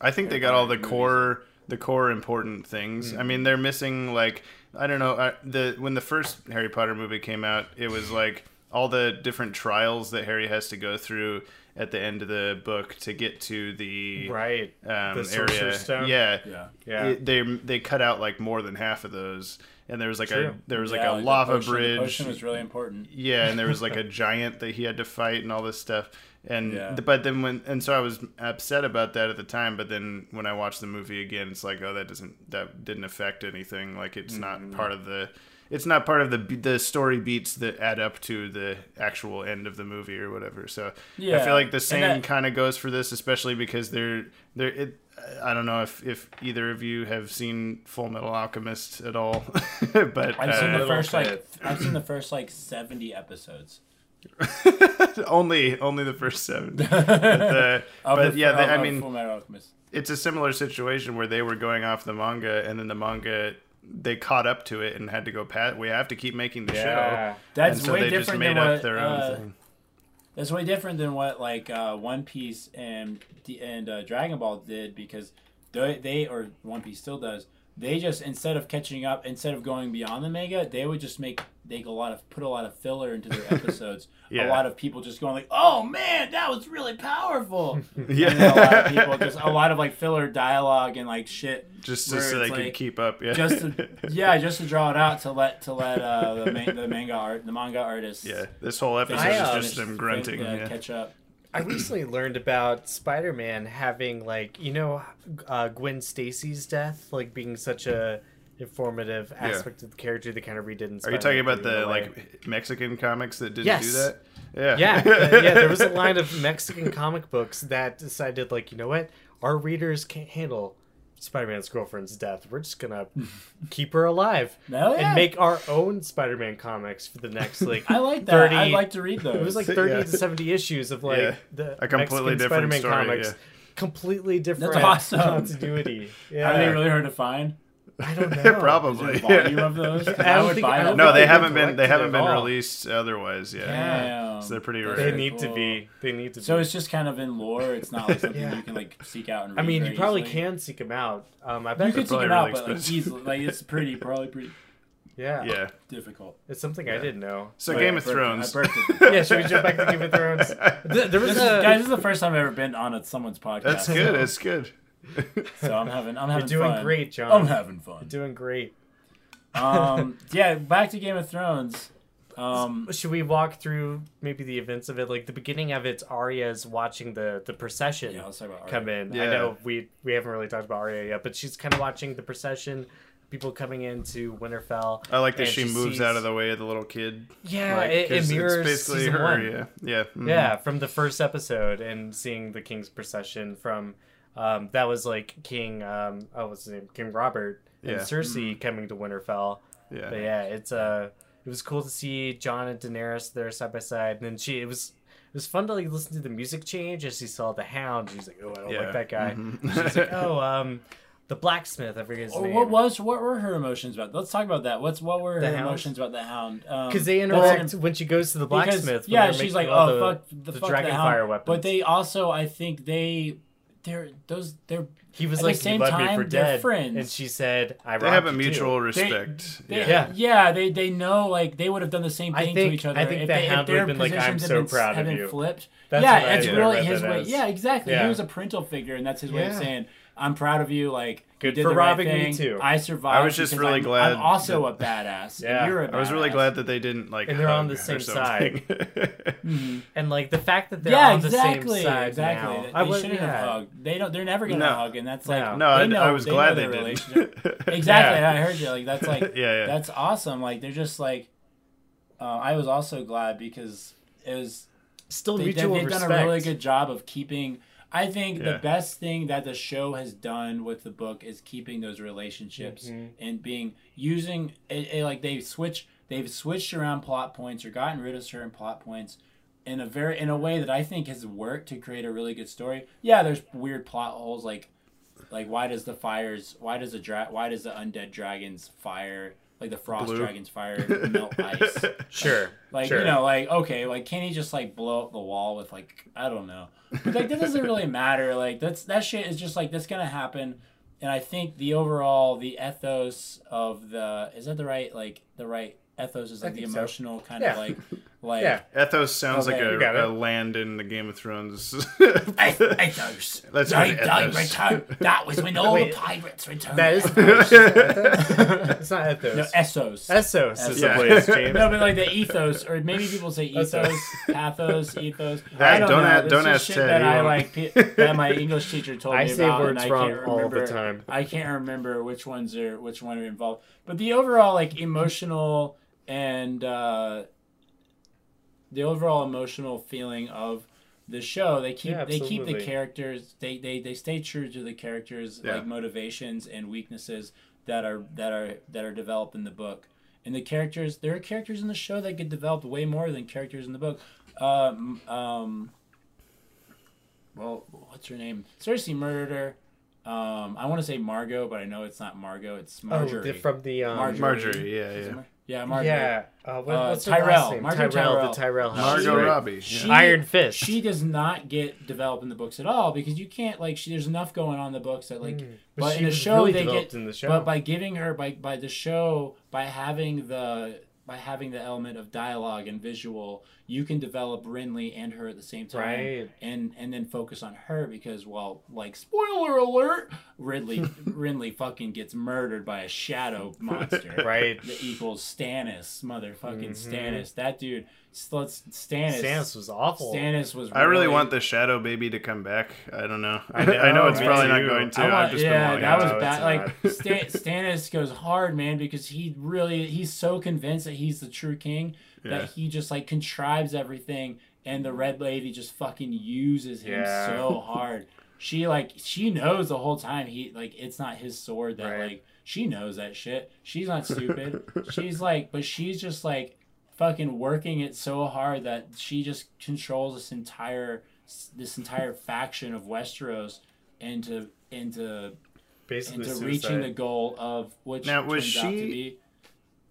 I think they got all the Movies. core the core important things. I mean, they're missing like I don't know uh, the when the first Harry Potter movie came out, it was like all the different trials that Harry has to go through at the end of the book to get to the right. um, The Sorcerer's area. Stone? Yeah, Yeah. Yeah. It- they they cut out like more than half of those, and there was like a there was like Yeah, a the lava potion- The bridge. potion was really important. Yeah, and there was like a giant that he had to fight and all this stuff. And Yeah. but then when and so I was upset about that at the time. But then when I watched the movie again, it's like oh that doesn't that didn't affect anything. Like it's Mm-hmm. not part of the it's not part of the the story beats that add up to the actual end of the movie or whatever. So I feel like the same kind of goes for this, especially because they're they're it. I don't know if, if either of you have seen Full Metal Alchemist at all, but I've seen uh, the first like. I've seen the first like seventy episodes. only only the first seven. But, the- but the, yeah, they, I mean, Full Metal Alchemist. it's a similar situation where they were going off the manga, and then the manga they caught up to it and had to go pat. We have to keep making the Yeah. show. That's and so way they just different made than up what their uh, own thing. That's way different than what like uh, One Piece and and uh, Dragon Ball did because they, they or One Piece still does. They just instead of catching up, instead of going beyond the manga, they would just make make a lot of put a lot of filler into their episodes. Yeah. A lot of people just going like, "Oh man, that was really powerful." Yeah. And a lot of people just a lot of like filler dialogue and like shit just where so they it's could keep up. Yeah. just to, yeah, just to draw it out to let to let uh, the ma- the manga art the manga artists yeah. This whole episode I, is just them grunting. uh, yeah. catch up. I recently learned about Spider-Man having like you know uh, Gwen Stacy's death like being such a informative aspect of the character they kind of redid in Are you talking about 3 in a the like Mexican comics that didn't Yes. do that? Yeah. yeah uh, yeah there was a line of Mexican comic books that decided like you know what our readers can't handle Spider-Man's girlfriend's death we're just gonna keep her alive yeah. and make our own Spider-Man comics for the next like I like that. 30 I'd like to read those. It was like 30 Yeah. to 70 issues of like Yeah. the A completely Mexican different Spider-Man story, comics. yeah. Completely different That's awesome. continuity. Yeah. Are they really hard to find? I don't know. Probably. a volume of those? I I, would think- buy I No, they they've haven't been been. They haven't been all. released otherwise. Yeah. Damn. So they're pretty That's They rare. very need to be. They need to So be. it's just kind of in lore. It's not like something Yeah. you can like seek out and. I mean, you probably easily. can seek them out. Um, I You bet. could seek them out, really but like expensive. easily, like it's pretty, probably pretty yeah. Yeah. difficult. It's something I didn't know. So Oh, Game yeah, of Thrones. I burped it. Yeah, should we jump back to Game of Thrones? There was This is, a. guys, this is the first time I've ever been on a, someone's podcast. That's good. So, It's good. so I'm having, I'm having You're doing fun. great, John. I'm having fun. You're doing great. Um, yeah, back to Game of Thrones. Um, Should we walk through maybe the events of it? Like the beginning of it's Arya's watching the the procession yeah, let's talk about come Arya. in. Yeah. I know we we haven't really talked about Arya yet, but she's kind of watching the procession, people coming into Winterfell. I like that and she moves sees- out of the way of the little kid. Yeah, Like, it, it 'cause mirrors it's basically season her. one. Yeah. Yeah. mhm. Yeah, from the first episode and seeing the king's procession from um, that was like King um, oh what's his name King Robert and Yeah. Cersei coming to Winterfell. Yeah. But yeah, it's uh it was cool to see Jon and Daenerys there side by side, and then she it was it was fun to like listen to the music change as she saw the Hound. She's like, oh, I don't Yeah. like that guy. Mhm. She's like, oh, um, the blacksmith. I forget his Oh, name. what was what were her emotions about? Let's talk about that. What's what were The her Hound? emotions about the Hound? Um, Because they well, interact when she goes to the blacksmith. when yeah, she's like, oh the, fuck, the, the fuck dragon the fire Hound. weapons. But they also, I think they, they're those they're he was at like, the same you left me time, for they're dead, friends. and she said, I They have a mutual too. respect. They, yeah. yeah. Yeah. they they know like they would have done the same thing think- to each other. I think if the they, Hound if their would've been like, "I'm positions so had been, proud had of been you." Flipped. That's yeah, what I it's really his way. as. Yeah, exactly. Yeah. He was a parental figure, and that's his way of saying, "I'm proud of you." Like Good did for the right robbing me, too. I survived. I was just really I'm, glad I'm also a badass. Yeah. and you're a I was really glad that they didn't like. And they're on hug the or same something. And like the fact that they're yeah, on the same side exactly. now. They I was, shouldn't yeah. have hugged. They don't. They're never gonna No. hug, and that's like No. no, they I, know, I was they glad know they their didn't. relationship. exactly. Yeah. I heard you. Like that's like Yeah, yeah. that's awesome. Like they're just like. Uh, I was also glad because it was Still they, mutual have respect. done a really good job of keeping. I think Yeah. the best thing that the show has done with the book is keeping those relationships Mm-hmm. and being using it, it- like they switch they've switched around plot points or gotten rid of certain plot points in a very in a way that I think has worked to create a really good story. Yeah, there's weird plot holes like like why does the fires why does the dra- why does the undead dragons fire like the frost Blue. dragons fire melt ice Sure. like sure. you know, like okay, like can he just like blow up the wall with like I don't know, but like that doesn't really matter. Like that's that shit is just like that's gonna happen, and I think the overall the ethos of the is that the right like the right ethos is like the think so. emotional kind Yeah. of like like Yeah. Ethos sounds Okay, like a, a land in the Game of Thrones. Eth- ethos. Let's I, go to I ethos. return. That was when all Wait. the pirates returned. That is. it's not ethos. no Essos. Essos is the place, James. No, but like the ethos, or maybe people say ethos, pathos, ethos. Hey, I don't, don't know. a- don't ask shit Ted, That I like pe- that my English teacher told I me say about, words and I wrong can't all the remember. time. I can't remember which ones are which one are involved. But the overall like emotional and uh, the overall emotional feeling of the show, they keep Yeah, they keep the characters. They, they they stay true to the characters Yeah. like motivations and weaknesses that are that are that are developed in the book. And the characters, there are characters in the show that get developed way more than characters in the book. Um, um, well, what's her name? Cersei murdered her. Um, I want to say Margot, but I know it's not Margot. It's Oh, Marjorie. the, from the um, Marjorie. Marjorie, yeah, yeah. Mar- Yeah, Margaret. Yeah. Uh, what, Uh, what's her Tyrell. last name? Margaret Tyrell. Tyrell. The Tyrell house. Margot She- Robbie. she- yeah. Iron Fist. She does not get developed in the books at all because you can't like she, there's enough going on in the books that like Mm. but, But in the show really they get in the show. but by giving her by by the show by having the by having the element of dialogue and visual you can develop Renly and her at the same time Right. and and then focus on her because well like spoiler alert Ridley Renly fucking gets murdered by a shadow monster Right. that equals Stannis motherfucking Mhm. Stannis that dude Stannis Stannis Stannis was awful. Stannis was. I really want the Shadow Baby to come back. I don't know. I I know, know, it's me probably not going to. I I've want, just yeah, been that was to. Bad. Like Stan, Stannis goes hard, man, because he really he's so convinced that he's the true king Yeah. that he just like contrives everything, and the Red Lady just fucking uses him Yeah. so hard. She like she knows the whole time he like it's not his sword that Right. like she knows that shit. She's not stupid. she's like, but she's just like fucking working it so hard that she just controls this entire this entire faction of Westeros into into Basically, into suicide. reaching the goal of which Now, was turns out to she- be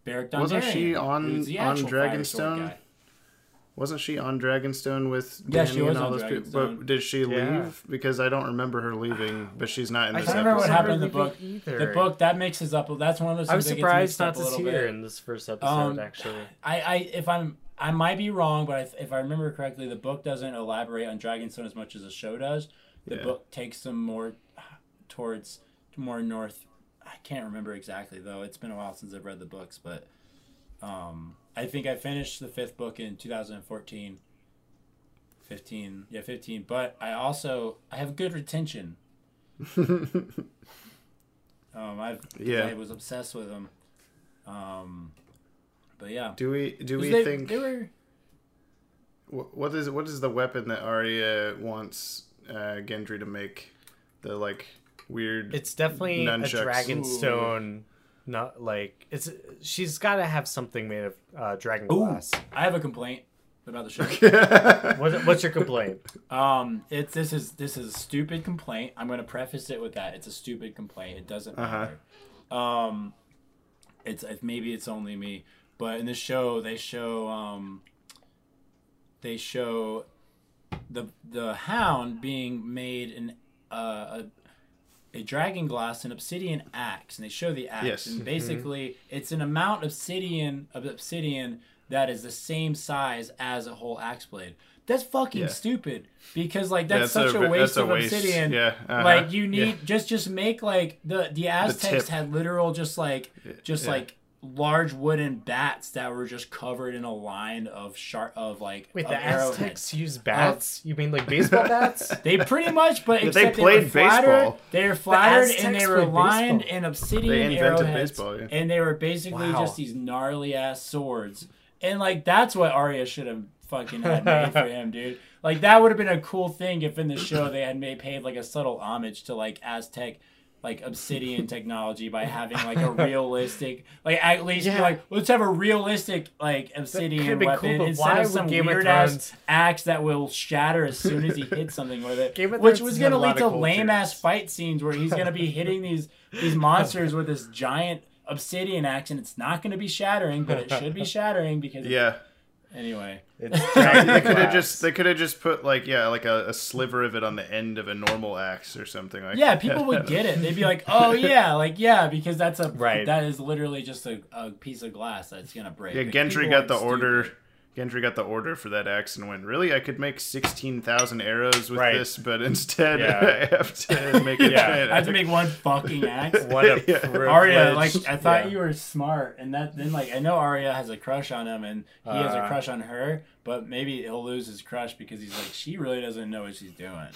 Beric Dondarrion, Wasn't she on- on Dragonstone? Guy. Wasn't she on Dragonstone with Yeah, Dany she was and all on those people? Dragonstone. But did she Yeah. leave? Because I don't remember her leaving, but she's not in this can't don't remember what happened in the book. Either. The book that mixes up. That's one of those. I was things that gets surprised not to see bit. her in this first episode. Um, actually, I, I if I'm I might be wrong, but if, if I remember correctly, the book doesn't elaborate on Dragonstone as much as the show does. The Yeah. book takes them more towards more north. I can't remember exactly though. It's been a while since I've read the books, but um, I think I finished the fifth book in 2014. 15 yeah 15 but i also i have good retention um i've Yeah. i was obsessed with them um but yeah Do we do we they, think they were what is what is the weapon that Arya wants uh, Gendry to make? The like weird. it's definitely Nunchucks. a dragonstone. Not like it's. She's got to have something made of uh, dragon glass. i have a complaint about the show What, what's your complaint? um it's this is this is a stupid complaint i'm going to preface it with that it's a stupid complaint it doesn't Uh-huh. matter um it's if maybe it's only me but in the show they show um they show the the hound being made in uh, a dragon glass and obsidian axe and they show the axe Yes. and basically it's an amount of obsidian of obsidian that is the same size as a whole axe blade that's fucking Yeah. stupid because like that's, such a- a, waste a of waste. obsidian Yeah, uh-huh. like you need Yeah. just just make like the the aztecs tip. had literal just like just like large wooden bats that were just covered in a line of sharp of like Wait, of the arrowheads. Aztecs use bats? You mean like baseball bats? They pretty much, but they except they, played were flattered. baseball. They were flattered and they were lined baseball. in obsidian They invented arrowheads, baseball, yeah. and they were basically Wow. just these gnarly ass swords. And like that's what Arya should have fucking had made for him, dude. Like that would have been a cool thing if in the show they had made paid like a subtle homage to like Aztec. Like obsidian technology by having like a realistic, like at least Yeah. like let's have a realistic like obsidian weapon cool, instead of some Game of weird ass axe that will shatter as soon as he hits something with it. Which was gonna lead to of lame ass fight scenes where he's gonna be hitting these these monsters with this giant obsidian axe, and it's not gonna be shattering, but it should be shattering because yeah. Anyway. It's They could have just they could have just put like yeah like a, a sliver of it on the end of a normal axe or something like Yeah, people would get it. They'd be like, "Oh yeah, like yeah," because that's a Right. That is literally just a, a piece of glass that's gonna break. Yeah, Like, Gendry people got the aren't order. Stupid. Gendry got the order for that axe and went, really? I could make 16,000 arrows with Right. this, but instead Yeah. I have to make a Yeah. I have to make one fucking axe. What a Yeah. privilege. Arya, like I thought Yeah. you were smart, and that then like I know Arya has a crush on him, and he has a Uh. crush on her, but maybe he'll lose his crush because he's like she really doesn't know what she's doing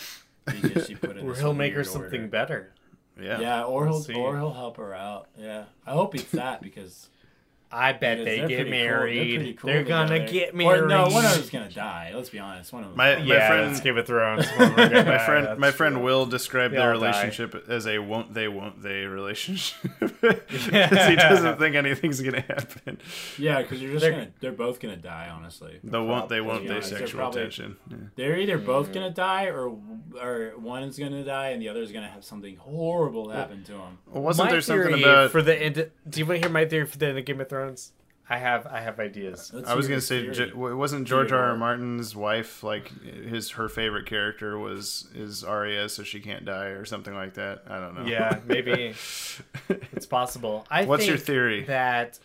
because she put in. Or he'll make her weird something order. better. Yeah. Yeah, or he'll We'll see. or he'll help her out. Yeah, I hope he's that because I bet because they get pretty cool- married. They're, cool They're gonna together. get Or, married. no, one of them's gonna die. Let's be honest. One of them. My, my yeah, friend, that's Game of Thrones. my friend, my friend Will described They their all die. relationship as a won't they, won't they relationship. 'Cause he doesn't think anything's going to happen. yeah, because you're just They're- gonna. They're both gonna die. Honestly, The won't they, won't yeah, they they're sexual probably- tension. Yeah. they're either both gonna die or or one is gonna die and the other is gonna have something horrible happen to him. Well, wasn't my there something theory about. for the end? Do you want to hear my theory for the end of Game of Thrones? I have I have ideas. Let's I was gonna your say, theory. J- w- wasn't George R. R. Martin's wife like his her favorite character was is Arya, so she can't die or something like that? I don't know. Yeah, maybe it's possible. I What's your theory? That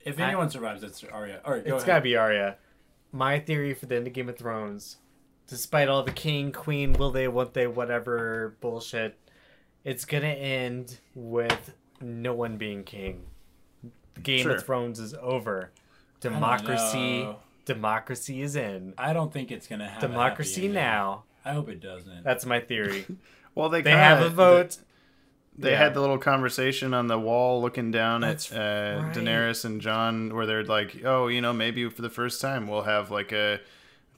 if anyone survives, it's Arya. All right, go it's ahead. gotta be Arya. My theory for the end of Game of Thrones, despite all the king, queen, will they, won't they, whatever bullshit, it's gonna end with no one being king. Game Sure. of Thrones is over. Democracy, democracy is in. I don't think it's gonna have a Democracy happy now. I hope it doesn't. That's my theory. Well, they They kinda- have a vote. They Yeah. had the little conversation on the wall, looking down That's at uh, right. Daenerys and Jon, where they're like, "Oh, you know, maybe for the first time we'll have like a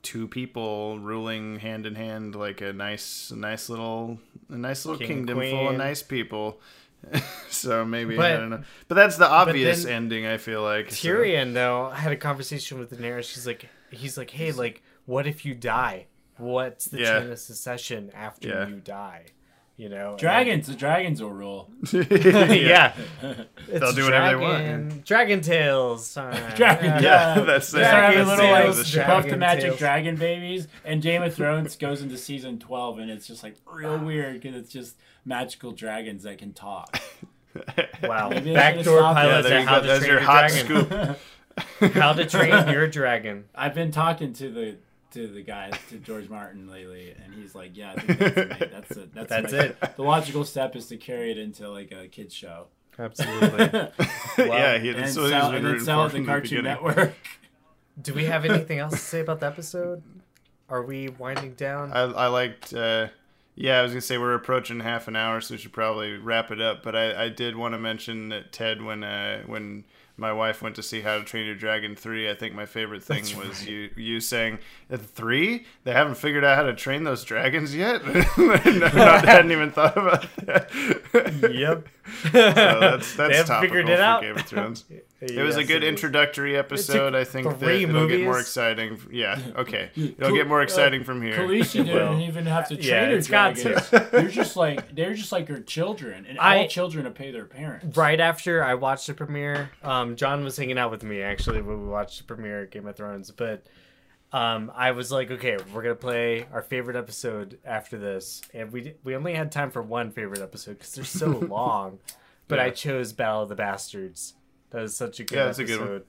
two people ruling hand in hand, like a nice, nice little, a nice little King, kingdom full of nice people." so maybe I don't know, but that's the obvious then ending. I feel like so- Tyrion though had a conversation with Daenerys. She's like, he's like, hey, like, what if you die? What's the Yeah. chain of succession after Yeah. you die? You know, and- dragons. The dragons will rule. yeah, They'll do whatever they want, Dragon, dragon tails. Dragon. Yeah, Yeah, that's the- They're having Dragon little like tails, the. Puff the Magic tails. Dragon babies, and Game of Thrones goes into season twelve, and it's just like real weird because it's just magical dragons that can talk. Wow, Maybe backdoor stopped Yeah, pilot there to you how go. to There's train your your hot dragon. scoop. how to train your dragon. I've been talking to the to the guy to George Martin lately, and he's like, "Yeah, I think that's, amazing. that's it. That's, That's my- it. The logical step is to carry it into like a kids show, Absolutely. yeah, he, and that's then he's sell, been and then rooting sell it to the Cartoon beginning. Network. Do we have anything else to say about the episode? Are we winding down? I, I liked. Uh, yeah, I was gonna say we're approaching half an hour, so we should probably wrap it up. But I, I did want to mention that Ted, when uh, when my wife went to see How to Train Your Dragon three, I think my favorite thing That's was right. you you saying "At three they haven't figured out how to train those dragons yet. no, I hadn't even thought about that. yep. So that's They that's haven't topical figured it for out. Game of Thrones. It was a good introductory episode. I think that it'll get more exciting. Yeah, okay, it'll get more exciting from here. Khaleesi didn't Well, even have to train yeah, her it's got dragons. They're just like they're just like her children, and I- all children obey their parents. Right after I watched the premiere, um, John was hanging out with me actually when we watched the premiere of Game of Thrones. But um, I was like, okay, we're gonna play our favorite episode after this, and we we only had time for one favorite episode because they're so long. But I chose Battle of the Bastards. That was such a good Yeah, that's a good one.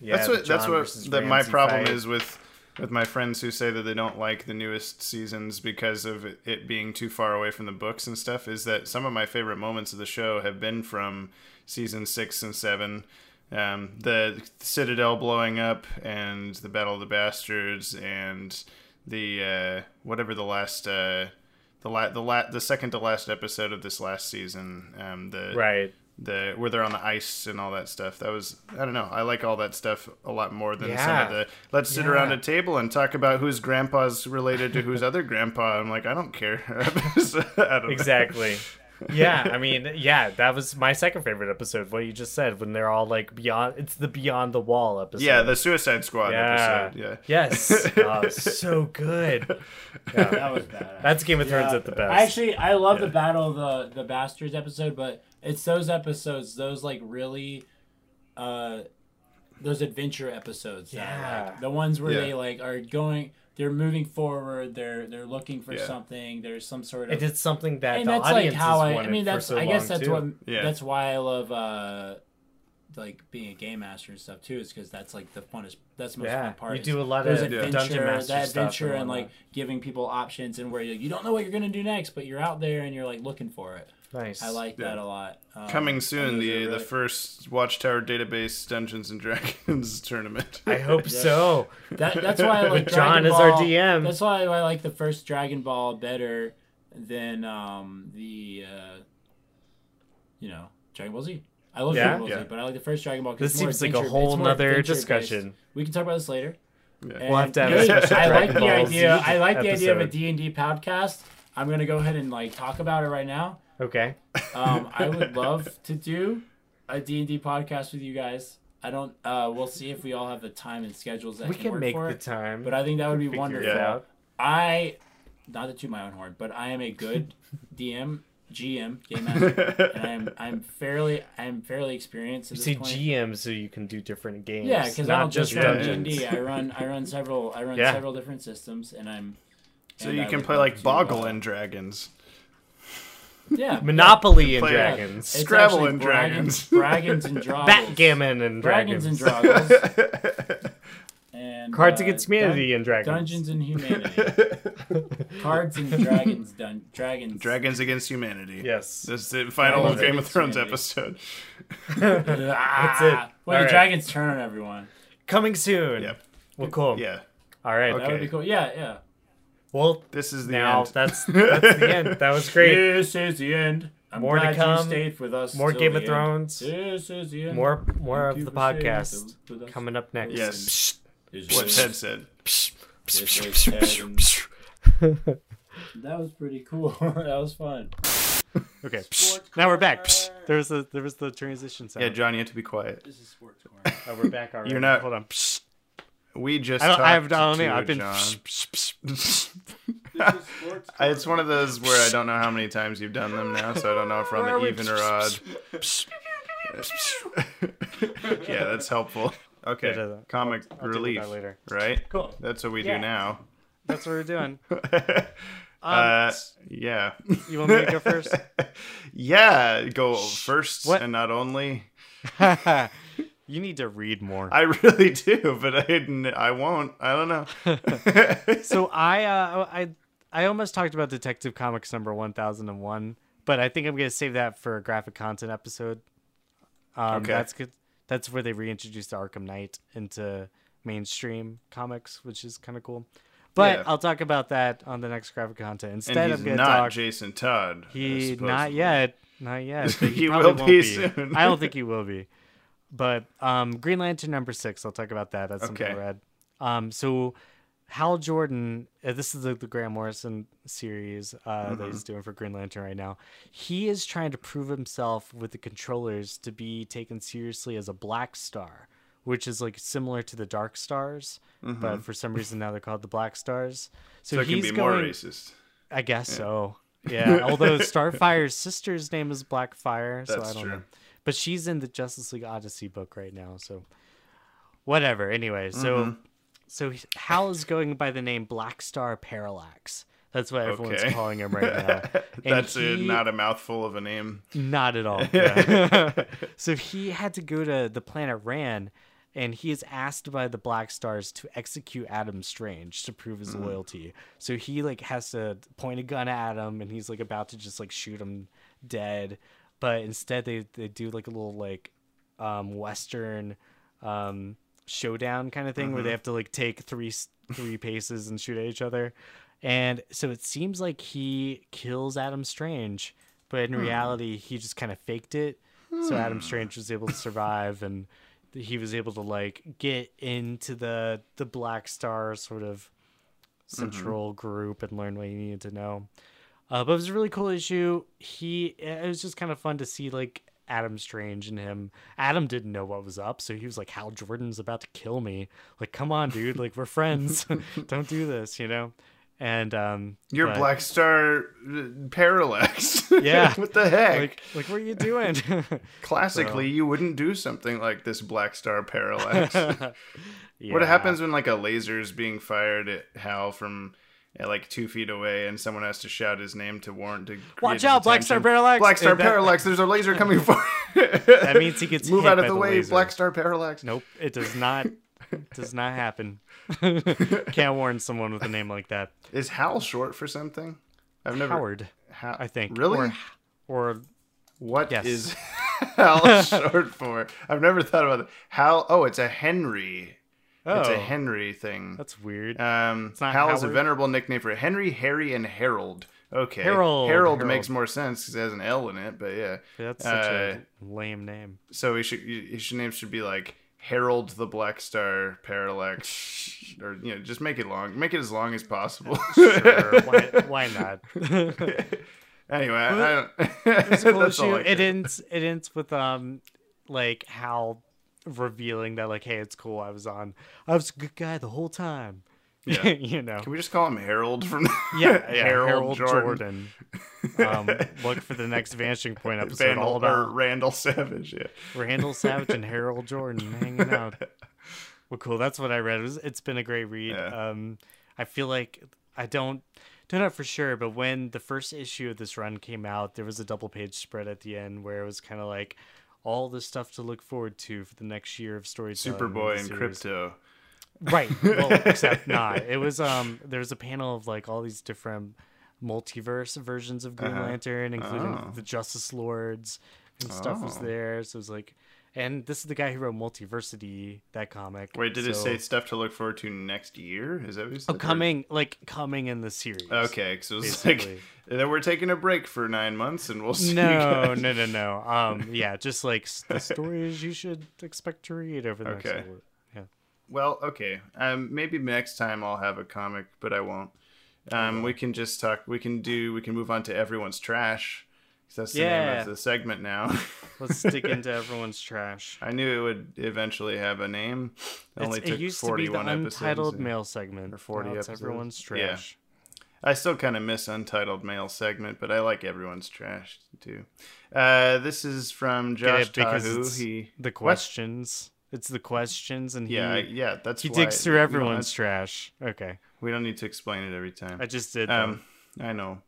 Yeah, that's what that's what that my problem fight. is with with my friends who say that they don't like the newest seasons because of it, it being too far away from the books and stuff is that some of my favorite moments of the show have been from season six and seven um, the citadel blowing up and the battle of the bastards and the uh, whatever the last uh, the la- the la- the second to last episode of this last season um, the Right. the where they're on the ice and all that stuff. That was I don't know. I like all that stuff a lot more than some of the let's sit Yeah. around a table and talk about whose grandpa's related to whose other grandpa. I'm like I don't care. I don't. Exactly. yeah, I mean, yeah, that was my second favorite episode. What you just said when they're all like beyond. It's the Beyond the Wall episode. Yeah, the Suicide Squad yeah, episode. Yeah. Yes. Oh, so good. Yeah. That was bad. That's Game of Thrones Yeah. at the best. Actually, I love the Battle of the the Bastards episode, but it's those episodes, those like really, uh, those adventure episodes. That, Yeah. like, the ones where Yeah. they like are going, they're moving forward, they're they're looking for Yeah. something. There's some sort it of. did something that and the that's like audience how I. I mean, for that's. so I guess long, that's too. what. Yeah. That's why I love. uh like being a game master and stuff too is because that's like the funnest that's the most Yeah, fun part you do a lot there's of Yeah. dungeon adventure master that adventure and, and like giving people options and where you, you don't know what you're gonna do next but you're out there and you're like looking for it nice. i like that a lot um, Coming soon, the are the first Watchtower Database Dungeons and Dragons tournament. I hope so. that, that's why i like John Dragon is our DM. that's why i like the first dragon ball better than um the uh you know dragon ball z i love Yeah? dragon ball Yeah. z but i like the first dragon ball 'cause This it's more seems like a whole it's more nother adventure-based. discussion. we can talk about this later Yeah. We'll have to have a And I like Dragon the idea. Z I like the idea of a. D and D podcast. I'm gonna go ahead and like talk about it right now. Okay. Um, I would love to do a D and D podcast with you guys. I don't. Uh, we'll see if we all have the time and schedules that We can, can work make for the it. time. But I think that would be Figure it wonderful. out. out. I, not to toot my own horn, but I am a good DM GM, game master, and I'm I'm fairly I'm fairly experienced. At You this say point. GM so you can do different games. Yeah, because I not don't just just run. D and D. I run I run several I run Yeah. several different systems, and I'm. So and you I can play like Boggle uh, and Dragons. Yeah, Monopoly and Play- Dragons. It's Scrabble actually and Dragons, Dragons. Dragons and Droggles. Backgammon and Dragons Dragons. and Droggles. and Cards uh, Against Humanity Dun- and Dragons. Dungeons and Humanity. Cards and Dragons. Dun- dragons. Dragons Against Humanity. Yes. This is the final Dragons Game of Against Thrones Humanity. episode. That's it. When All the right. dragons turn on everyone. Coming soon. Yep. Well, cool. Yeah. All right. Okay. That would be cool. Yeah, yeah. Well, This is the now end. that's that's the end. That was great. This is the end. I'm More to come. You stayed with us. More Game of end. Thrones. This is the end. More more Thank of the podcast coming up next. yes. This What is- Ted said. this is Ted and- That was pretty cool. that was fun. Okay. Now we're back. There was the there was the transition sound. Yeah, John, you have to be quiet. This is sports corner. Oh, we're back already. You're not- Hold on. We just I don't. I have. I talked don't know. to I've been. John. this is It's one of those where I don't know how many times you've done them now, so I don't know if we're on the even or odd. yeah, that's helpful. Okay, Yeah, that- I'll- comic I'll relief, that later. right? Cool. That's what we Yeah. do now. That's what we're doing. uh, yeah. You want me to go first? yeah, go first What? and not only. You need to read more. I really do, but I I won't. I don't know. so I uh I I almost talked about Detective Comics number one thousand and one, but I think I'm gonna save that for a graphic content episode. Um, Okay. That's good. That's where they reintroduced the Arkham Knight into mainstream comics, which is kind of cool. But Yeah. I'll talk about that on the next graphic content. Instead, and I'm he's gonna not talk. Jason Todd. He supposedly. not yet, not yet. He, He will be. soon. I don't think he will be. But um, Green Lantern number six. I'll talk about that. That's something I read. Um, so Hal Jordan. Uh, this is the, the Grant Morrison series uh, that Mm-hmm. he's doing for Green Lantern right now. He is trying to prove himself with the controllers to be taken seriously as a Black Star, which is like similar to the Dark Stars, but for some reason now they're called the Black Stars. So, Mm-hmm. So it can he's be going, more racist. I guess so. Yeah. Although Starfire's sister's name is Blackfire, so That's I don't true. know. But she's in the Justice League Odyssey book right now, so whatever. Anyway, so Mm-hmm. so Hal is going by the name Black Star Parallax. That's what everyone's Okay. calling him right now. That's a, not a mouthful of a name. not at all. yeah. so he had to go to the planet Rann, and he is asked by the Black Stars to execute Adam Strange to prove his loyalty. So he like has to point a gun at Adam, and he's like about to just like shoot him dead, but instead they they do like a little like um, Western um, showdown kind of thing where they have to like take three three paces and shoot at each other. And so it seems like he kills Adam Strange, but in reality, he just kind of faked it. So Adam Strange was able to survive, and he was able to like get into the the Black Star sort of central group and learn what he needed to know. Uh, but it was a really cool issue. He it was just kind of fun to see like Adam Strange and him. Adam didn't know what was up, so he was like, "Hal Jordan's about to kill me. Like, come on, dude. Like, we're friends. Don't do this, you know." And um, You're but, Black Star uh, Parallax. Yeah. what the heck? Like, like, what are you doing? Classically, you wouldn't do something like this Black Star Parallax. What happens when like a laser is being fired at Hal from at like two feet away, and someone has to shout his name to warrant to Watch out, Black Star? Parallax! Black Star that- Parallax! There's a laser coming for. That means he gets move hit out of by the, the way, laser. Black Star Parallax. Nope, it does not. does not happen. Can't warn someone with a name like that. Is Hal short for something? I've never. Howard, How, I think. Really? Or, or What Yes. is Hal short for? I've never thought about it. Hal. Oh, it's a Henry. Oh, It's a Henry thing. that's weird. Um, not Hal is a venerable nickname for Henry, Harry, and Harold. Okay, Harold, Harold, Harold. makes more sense because it has an L in it. But yeah, that's such a uh, lame name. so he should his name should be like Harold the Black Star Parallax, or you know, just make it long, make it as long as possible. Sure, why, why not? anyway, I, I don't. Cool that's all issue. I It ends. It ends with um, like Hal revealing that like, hey, it's cool. I was on. I was a good guy the whole time. Yeah. you know. Can we just call him Harold from Yeah, yeah, Harold, Harold, Jordan, Jordan. um, look for the next Vanishing Point episode Vandal, all or about Randall Savage? Yeah. Randall Savage and Harold Jordan hanging out. Well, cool. That's what I read. It was, it's been a great read. Yeah. Um, I feel like I don't don't know for sure, but when the first issue of this run came out, there was a double page spread at the end where it was kind of like all the stuff to look forward to for the next year of storytelling. Superboy and. Krypto. Right. Well, except not. It was um there was a panel of like all these different multiverse versions of Green Uh-huh. Lantern, including Oh. the Justice Lords and stuff was Oh. there. So it was like and this is the guy who wrote Multiversity, that comic. Wait, did it say stuff to look forward to next year? Is that what you said? Oh, coming like coming in the series. Okay, so it's like then we're taking a break for nine months, and we'll see. No, no, no, no. Um, yeah, just like the stories you should expect to read over the Okay. next. Yeah. Well, okay. Um, maybe next time I'll have a comic, but I won't. Um, we can just talk. We can do. We can move on to everyone's trash. That's the name of the segment now. Let's stick into everyone's trash. I knew it would eventually have a name. It only It's- took it used to be the episodes. untitled mail segment. or 40 Now episodes. everyone's Yeah. trash. I still kind of miss Untitled Mail segment, but I like everyone's trash too. Uh, this is from Josh Tahu. He the questions. It's the questions, and yeah he yeah that's he digs through everyone's trash. Okay, We don't need to explain it every time. I just did. Um, I know.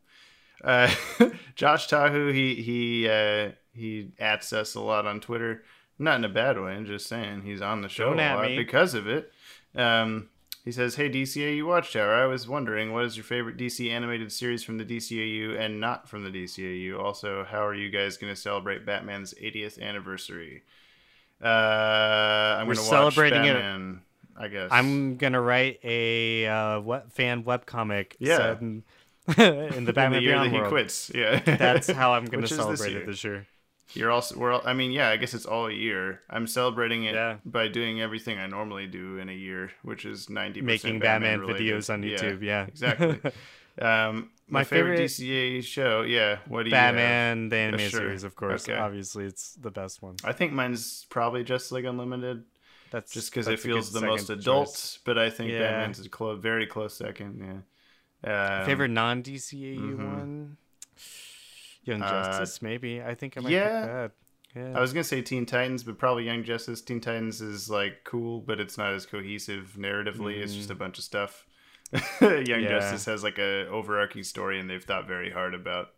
Uh, Josh Tahu, he he uh, he ats us a lot on Twitter. Not in a bad way. I'm just saying he's on the show Don't a lot me. because of it. Um, he says, "Hey DCAU Watchtower, I was wondering what is your favorite DC animated series from the DCAU and not from the DCAU. Also, how are you guys going to celebrate Batman's 80th anniversary? Uh, I'm going to celebrating it- Batman, I guess. I'm gonna write a uh, what fan webcomic. Yeah. set in, in the in Batman the year Beyond that he world. quits. Yeah, That's how I'm gonna Which is this celebrate it this year. You're also we're all, I mean, yeah, I guess it's all year. I'm celebrating it Yeah. by doing everything I normally do in a year, which is 90% Making Batman related. videos on YouTube, yeah. exactly. Um, my, My favorite, favorite- DCA show, yeah. What do you have? Batman, the animated sure. series, of course. Okay. Obviously, it's the best one. I think mine's probably Justice League Unlimited, That's just because it feels the most adult. choice. But I think Yeah. Batman's a close, very close second. Yeah. Um, Favorite non DCAU mhm. one? Young Uh, Justice, maybe. I think I might yeah. pick that. Yeah. I was gonna say Teen Titans, but probably Young Justice. Teen Titans is like cool, but it's not as cohesive narratively. It's just a bunch of stuff. Young Mm. Yeah. Justice has like a overarching story, and they've thought very hard about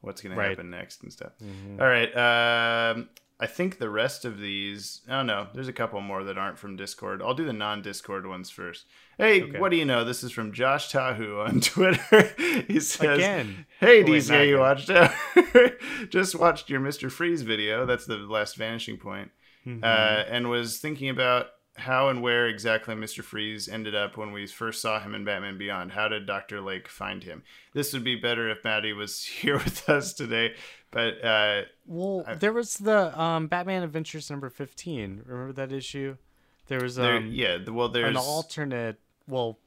what's gonna Right. happen next and stuff. Mhm. All right, um, I think the rest of these. Oh no, there's a couple more that aren't from Discord. I'll do the non-Discord ones first. Hey, Okay. what do you know? This is from Josh Tahu on Twitter. he says, Again. Hey, Oh, DCA, you watched out. Just watched your Mr. Freeze video. That's the last vanishing point. Mhm. Uh, and was thinking about how and where exactly Mr. Freeze ended up when we first saw him in Batman Beyond. How did Dr. Lake find him? This would be better if Maddie was here with us today. But uh, Well, I- there was the um, Batman Adventures number 15. Remember that issue? There was there, um, yeah, the- well, there's an alternate. Well,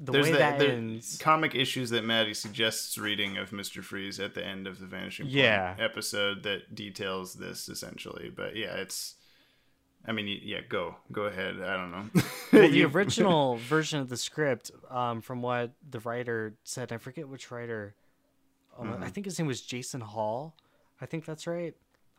the there's way the, that the ends. comic issues that Maddie suggests reading of Mr. Freeze at the end of the Vanishing Point Yeah. episode that details this essentially. But yeah, it's. I mean, yeah, go go ahead. I don't know. Well, the original version of the script, um, from what the writer said, I forget which writer. Um, Mm-hmm. I think his name was Jason Hall. I think that's right.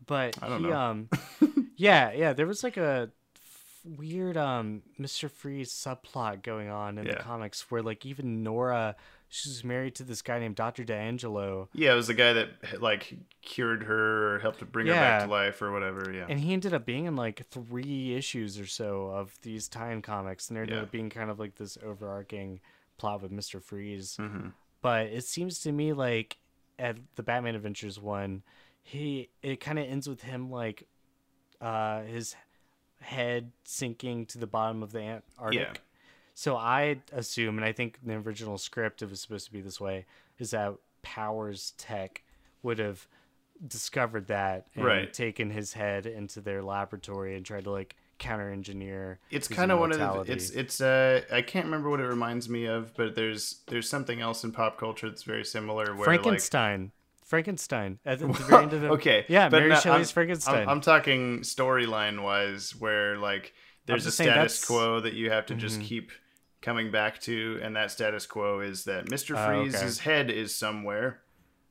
But I don't he, know. um, yeah, yeah, there was like a f- weird um Mr. Freeze subplot going on in Yeah. the comics where like even Nora, she's married to this guy named Doctor D'Angelo, Yeah, it was the guy that like cured her or helped to bring her back to life or whatever. Yeah. and he ended up being in like three issues or so of these tie-in comics, and there ended Yeah. up being kind of like this overarching plot with Mister Freeze. Mhm. But it seems to me like at the Batman Adventures one, he it kind of ends with him like uh his head sinking to the bottom of the Antarctic. Yeah. So I assume, and I think the original script it was supposed to be this way, is that Powers Tech would have discovered that and Right. taken his head into their laboratory and tried to like counter engineer. It's kind of one of the. It's it's uh I can't remember what it reminds me of, but there's there's something else in pop culture that's very similar. Where Frankenstein. Frankenstein at the, the very end of like the okay, yeah, Mary no, Shelley's I'm- Frankenstein. I'm, I'm talking storyline wise, where like there's a status quo that you have to just Mhm. keep coming back to, and that status quo is that Mister Oh, Freeze's head is somewhere.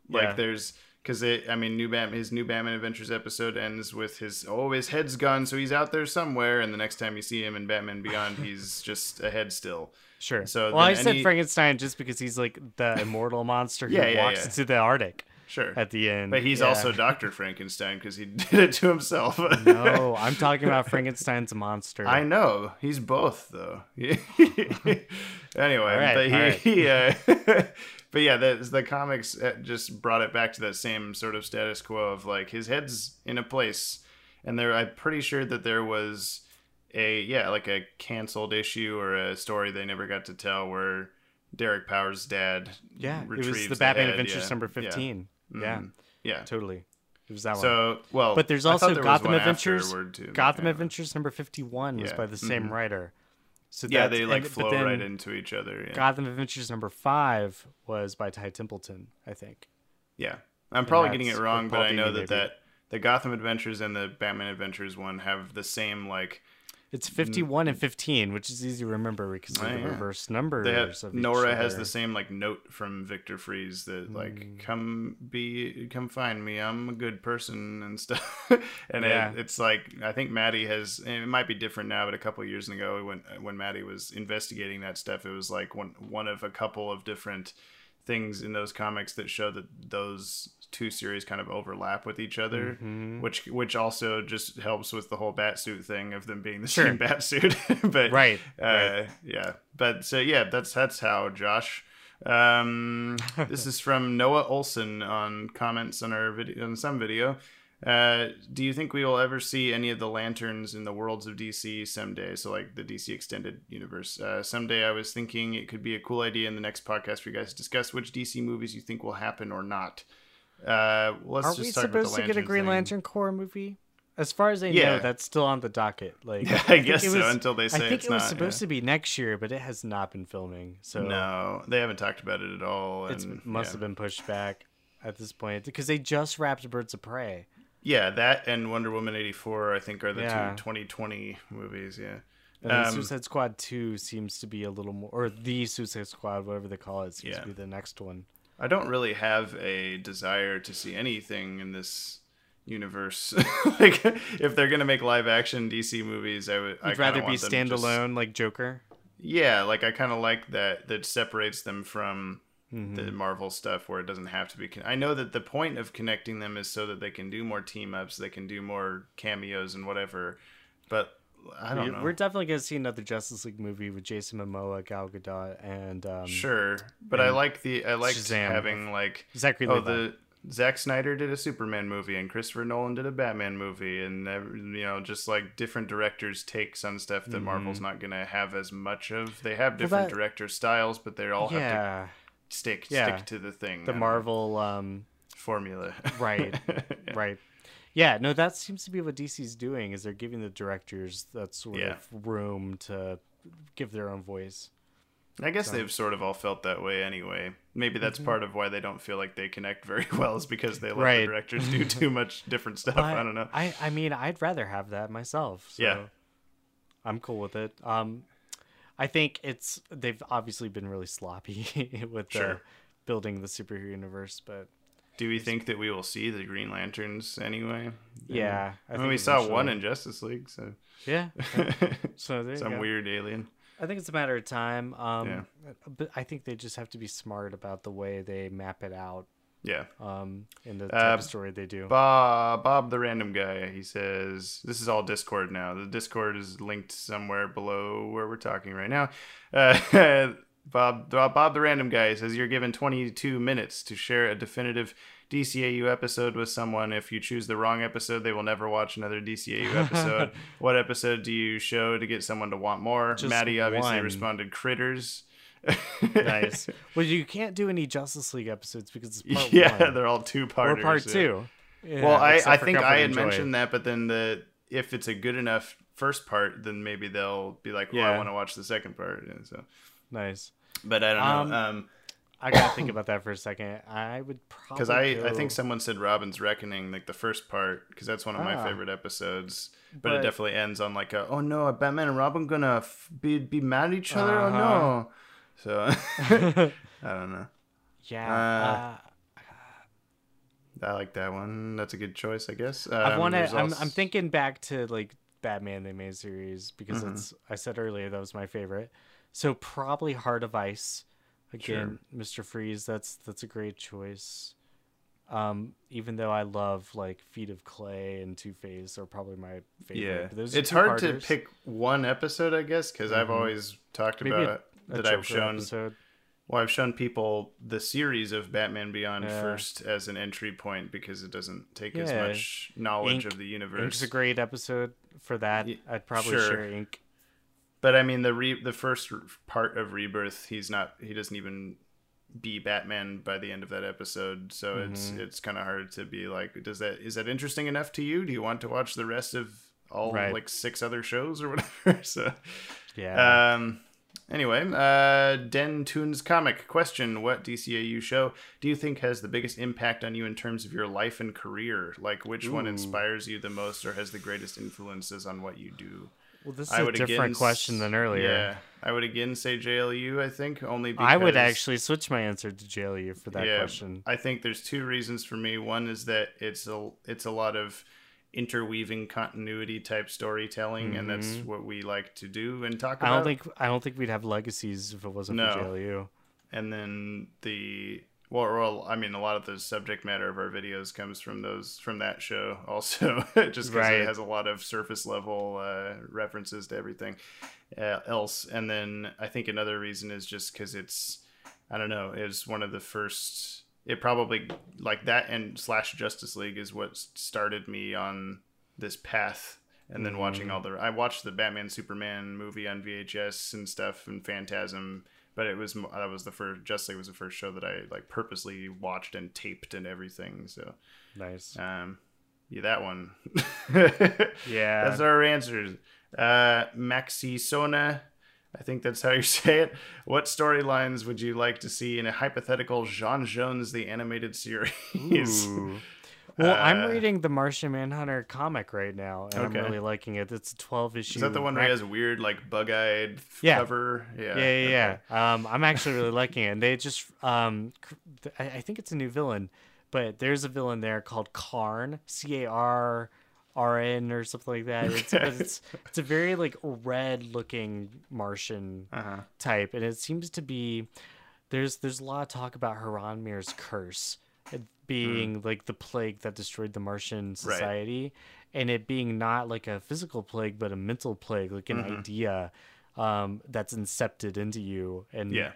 Like Yeah. there's because it. I mean, new Bat his new Batman Adventures episode ends with his oh his head's gone, so he's out there somewhere, and the next time you see him in Batman Beyond, he's just a head still. Sure. So well, I said any- Frankenstein just because he's like the immortal monster who Yeah, yeah, walks yeah. into the Arctic Sure. at the end. but he's Yeah. also Doctor Frankenstein because he did it to himself. no. I'm talking about Frankenstein's monster. I know he's both though. anyway, right, but he, right. he uh, but yeah, the the comics uh, just brought it back to that same sort of status quo of like his head's in a place, and there I'm pretty sure that there was a yeah like a canceled issue or a story they never got to tell where Derek Powers' dad yeah, it was the Batman head, Adventures yeah, number yeah. 15. Yeah, Mhm. yeah. totally. It was that one. So well, But there's also there Gotham Adventures. too, Gotham yeah. Adventures number 51 was Yeah, by the same mhm. writer. So Yeah, they like and- flow right into each other. Yeah. Gotham Adventures number 5 was by Ty Templeton, I think. Yeah, I'm probably getting it wrong, but Paul I know that maybe. that the Gotham Adventures and the Batman Adventures one have the same like It's 51 and 15, which is easy to remember because of Oh, the yeah. reverse numbers have, Nora has the same like note from Victor Freeze that like Mm. come be come find me I'm a good person and stuff and Yeah. it, it's like I think Maddie has it might be different now but a couple of years ago when when Maddie was investigating that stuff it was like one one of a couple of different things in those comics that show that those two series kind of overlap with each other Mm-hmm. which which also just helps with the whole bat suit thing of them being the Sure. same bat suit but Right, uh, yeah but so yeah that's that's how josh um this is from noah olson on comments on our video on some video uh, do you think we will ever see any of the lanterns in the worlds of DC someday? So, like the DC extended universe. Uh, someday, I was thinking it could be a cool idea in the next podcast for you guys to discuss which DC movies you think will happen or not. Uh, let's Are just we talk about the supposed to get a lantern Green thing. Lantern Corps movie? As far as I Yeah. know, that's still on the docket. Like, I think guess it so, until they say I think it's it was not, supposed yeah. to be next year, but it has not been filming. So No, they haven't talked about it at all. it must yeah. have been pushed back at this point because they just wrapped Birds of Prey. Yeah, that and Wonder Woman eighty four, I think, are the Yeah. two 2020 movies. Yeah. And Um, Suicide Squad 2 seems to be a little more, or the Suicide Squad, whatever they call it, seems Yeah. to be the next one. I don't really have a desire to see anything in this universe. like, if they're gonna make live action DC movies, I would. I You'd rather be to just- standalone, like Joker. Yeah, like I kind of like that. That separates them from Mm-hmm. the Marvel stuff, where it doesn't have to be. Con- I know that the point of connecting them is so that they can do more team ups, they can do more cameos and whatever. But I don't know. We're definitely going to see another Justice League movie with Jason Momoa, Gal Gadot, and um, Sure, but I like the I like having like Zachary oh Levi. the Zack Snyder did a Superman movie and Christopher Nolan did a Batman movie and you know just like different directors takes on stuff that Marvel's not gonna have as much of. They have different Mm-hmm. that- director styles, but they all have to stick Yeah. stick to the thing. the Marvel, um, formula. right, right. Yeah, no, that seems to be what DC's doing. Is they're giving the directors that sort Yeah. of room to give their own voice. I guess they've sort of all felt that way anyway. Maybe that's part of why they don't feel like they connect very well, is because they let Mm-hmm. Right. the directors do too much different stuff. I don't know. I, I mean, I'd rather have that myself. So Yeah. I'm cool with it. Um, I think it's they've obviously been really sloppy with the building the superhero universe, but Do we think that we will see the Green Lanterns anyway? yeah, I, mean, we saw one in Justice League, so yeah. So there some go. weird alien. I think it's a matter of time. Um, Yeah. but I think they just have to be smart about the way they map it out. Yeah. Um, in the type Uh, of story they do. Bob, Bob the random guy. He says this is all Discord now. The Discord is linked somewhere below where we're talking right now. Uh, Bob, Bob the random guy says you're given 22 minutes to share a definitive DCAU episode with someone. If you choose the wrong episode, they will never watch another DCAU episode. what episode do you show to get someone to want more? Just Maddie obviously one. responded critters. nice. Well, you can't do any Justice League episodes because it's part yeah, one they're all two part. or part two. Yeah, well, I, I think I had mentioned that, but then the if it's a good enough first part, then maybe they'll be like, "Well, I want to watch the second part." Yeah, so, Nice. But I don't know. Um, I gotta think about that for a second. I would probably Because I, I think someone said Robin's Reckoning, like the first part, because that's one of my Ah. favorite episodes. But, it definitely ends on like a, oh no, Batman and Robin gonna f- be be mad at each other? Uh-huh. Oh no. So I don't know. yeah. uh, uh, I like that one. That's a good choice, I guess. Um, I want to. I'm, I'm thinking back to like Batman the main series because Mm-hmm. that's I said earlier that was my favorite. So probably Heart of Ice. Again, Mr. Freeze. That's that's a great choice. Um, even though I love like Feet of Clay and Two Face are probably my favorite. Yeah, it's hard to pick one episode, I guess, because I've always talked Mm-hmm. Maybe about a that I've shown. episode. Well, I've shown people the series of Batman Beyond Yeah. first as an entry point because it doesn't take as much knowledge Ink- of the universe. universe. a great episode for that. Ye- I'd probably sure. share Ink. But I mean, the re- the first part of Rebirth, he's not. He doesn't even be Batman by the end of that episode. So it's Mm-hmm. it's kind of hard to be like, does that is that interesting enough to you? Do you want to watch the rest of all Right. like six other shows or whatever? so. Yeah. Um. Anyway, uh, Den Toons comic question: What DCAU show do you think has the biggest impact on you in terms of your life and career? Like, which one inspires you the most, or has the greatest influences on what you do? Well, this is I a different question than earlier. Yeah, I would again say JLU. I think only because I would actually switch my answer to JLU for that yeah, question. I think there's two reasons for me. One is that it's a it's a lot of interweaving continuity type storytelling, and that's what we like to do and talk Mm-hmm. I about. don't think I don't think we'd have legacies if it wasn't No. for JLU. and then the well, well, I mean, a lot of the subject matter of our videos comes from those from that show, also, just because Right. it has a lot of surface level uh, references to everything uh, else. And then I think another reason is just because it's, I don't know, it's one of the first. It probably like that and slash Justice League is what started me on this path. And then watching all the, I watched the Batman Superman movie on VHS and stuff, and Phantasm but it was that was the first Justice League was the first show that I like purposely watched and taped and everything. So Nice. um, yeah, that one. Yeah. that's our answers. Uh, Maxi Sona, I think that's how you say it. What storylines would you like to see in a hypothetical J'onn J'onzz the animated series? Well, I'm Uh, reading the Martian Manhunter comic right now, and Okay. I'm really liking it. It's a 12 issue. Is that the one where he has weird like bug-eyed Yeah. cover? Yeah, Yeah, okay. yeah, yeah. Um, I'm actually really liking it. And they just, um, I, think it's a new villain, but there's a villain there called Karn, C A R R N or something like that. It's, but it's it's a very like red looking Martian Uh-huh. type, and it seems to be there's there's a lot of talk about H'ronmeer's curse it being like the plague that destroyed the Martian society, and it being not like a physical plague but a mental plague, like an idea um, that's incepted into you, and Yeah.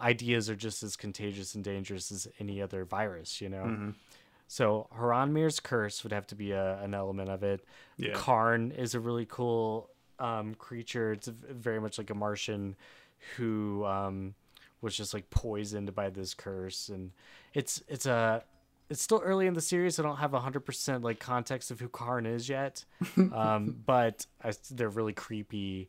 ideas are just as contagious and dangerous as any other virus, you know. Mm-hmm. So H'ronmeer's curse would have to be a, an element of it. Yeah. Karn is a really cool um, creature. It's very much like a Martian who um, was just like poisoned by this curse, and it's it's a it's still early in the series. I don't have hundred percent like context of who Karn is yet, um, but I, they're really creepy,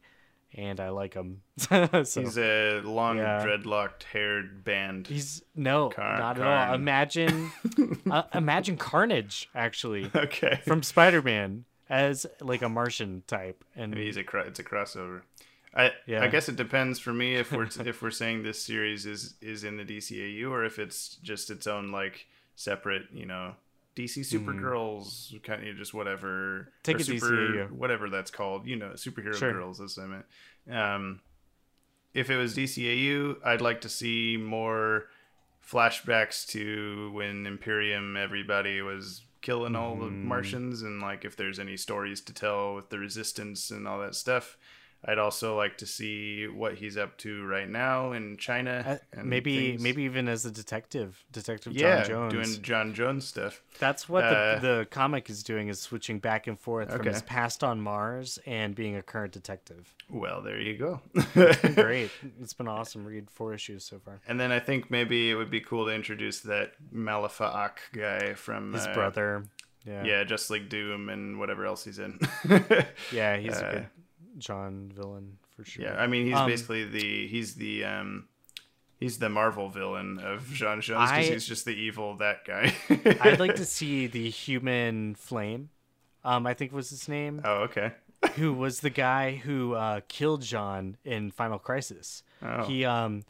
and I like them. so He's a long Yeah. dreadlocked haired band. he's no, Car- not at Karn. all. Imagine, uh, imagine Carnage actually okay. from Spider-Man as like a Martian type, and Maybe he's a cro- it's a crossover. I Yeah. I guess it depends for me if we're if we're saying this series is is in the DCAU or if it's just its own like separate you know DC Supergirls kind of just whatever Hmm. Take or a DCAU. whatever that's called you know superhero Sure. girls that's what I meant. Um, if it was DCAU, I'd like to see more flashbacks to when Imperium everybody was killing all the Mm-hmm. Martians and like if there's any stories to tell with the resistance and all that stuff. I'd also like to see what he's up to right now in China. Uh, and maybe things. maybe even as a detective, Detective yeah, J'onn J'onzz. doing J'onn J'onzz stuff. That's what uh, the, the comic is doing is switching back and forth from Okay. his past on Mars and being a current detective. Well, there you go. Great, it's been awesome. Read four issues so far. and then I think maybe it would be cool to introduce that Ma'alefa'ak guy from His uh, brother, yeah, Yeah, just like Doom and whatever else he's in. yeah, he's Uh, a good J'onn villain for sure. Yeah, I mean he's Um, basically the he's the um He's the Marvel villain of J'onn J'onzz because he's just the evil that guy. I'd like to see the human flame. Um, I think was his name. Oh, okay. who was the guy who uh, killed J'onn in Final Crisis. Oh. He um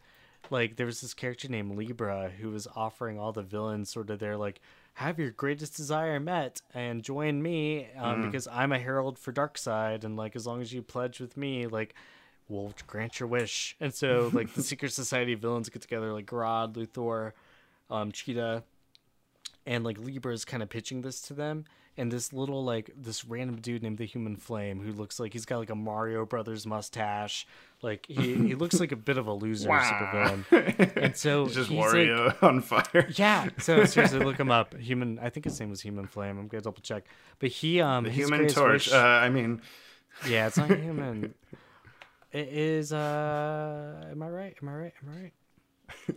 like there was this character named Libra who was offering all the villains sort of their like have your greatest desire met and join me um, because I'm a herald for Darkseid and like as long as you pledge with me like we'll grant your wish. And so like the Secret Society villains get together like Grodd, Luthor, um, Cheetah, and like Libra's kind of pitching this to them. And this little like this random dude named the Human Flame who looks like he's got like a Mario Brothers mustache. Like he, he looks like a bit of a loser supervillain. And so It's just he's, like- Wario on fire. yeah. So seriously, look him up. Human. I think his name was Human Flame. I'm gonna double check. But he um The Human Torch. wish- Uh, I mean, yeah, it's not human. It is. uh Am I right? Am I right? Am I right?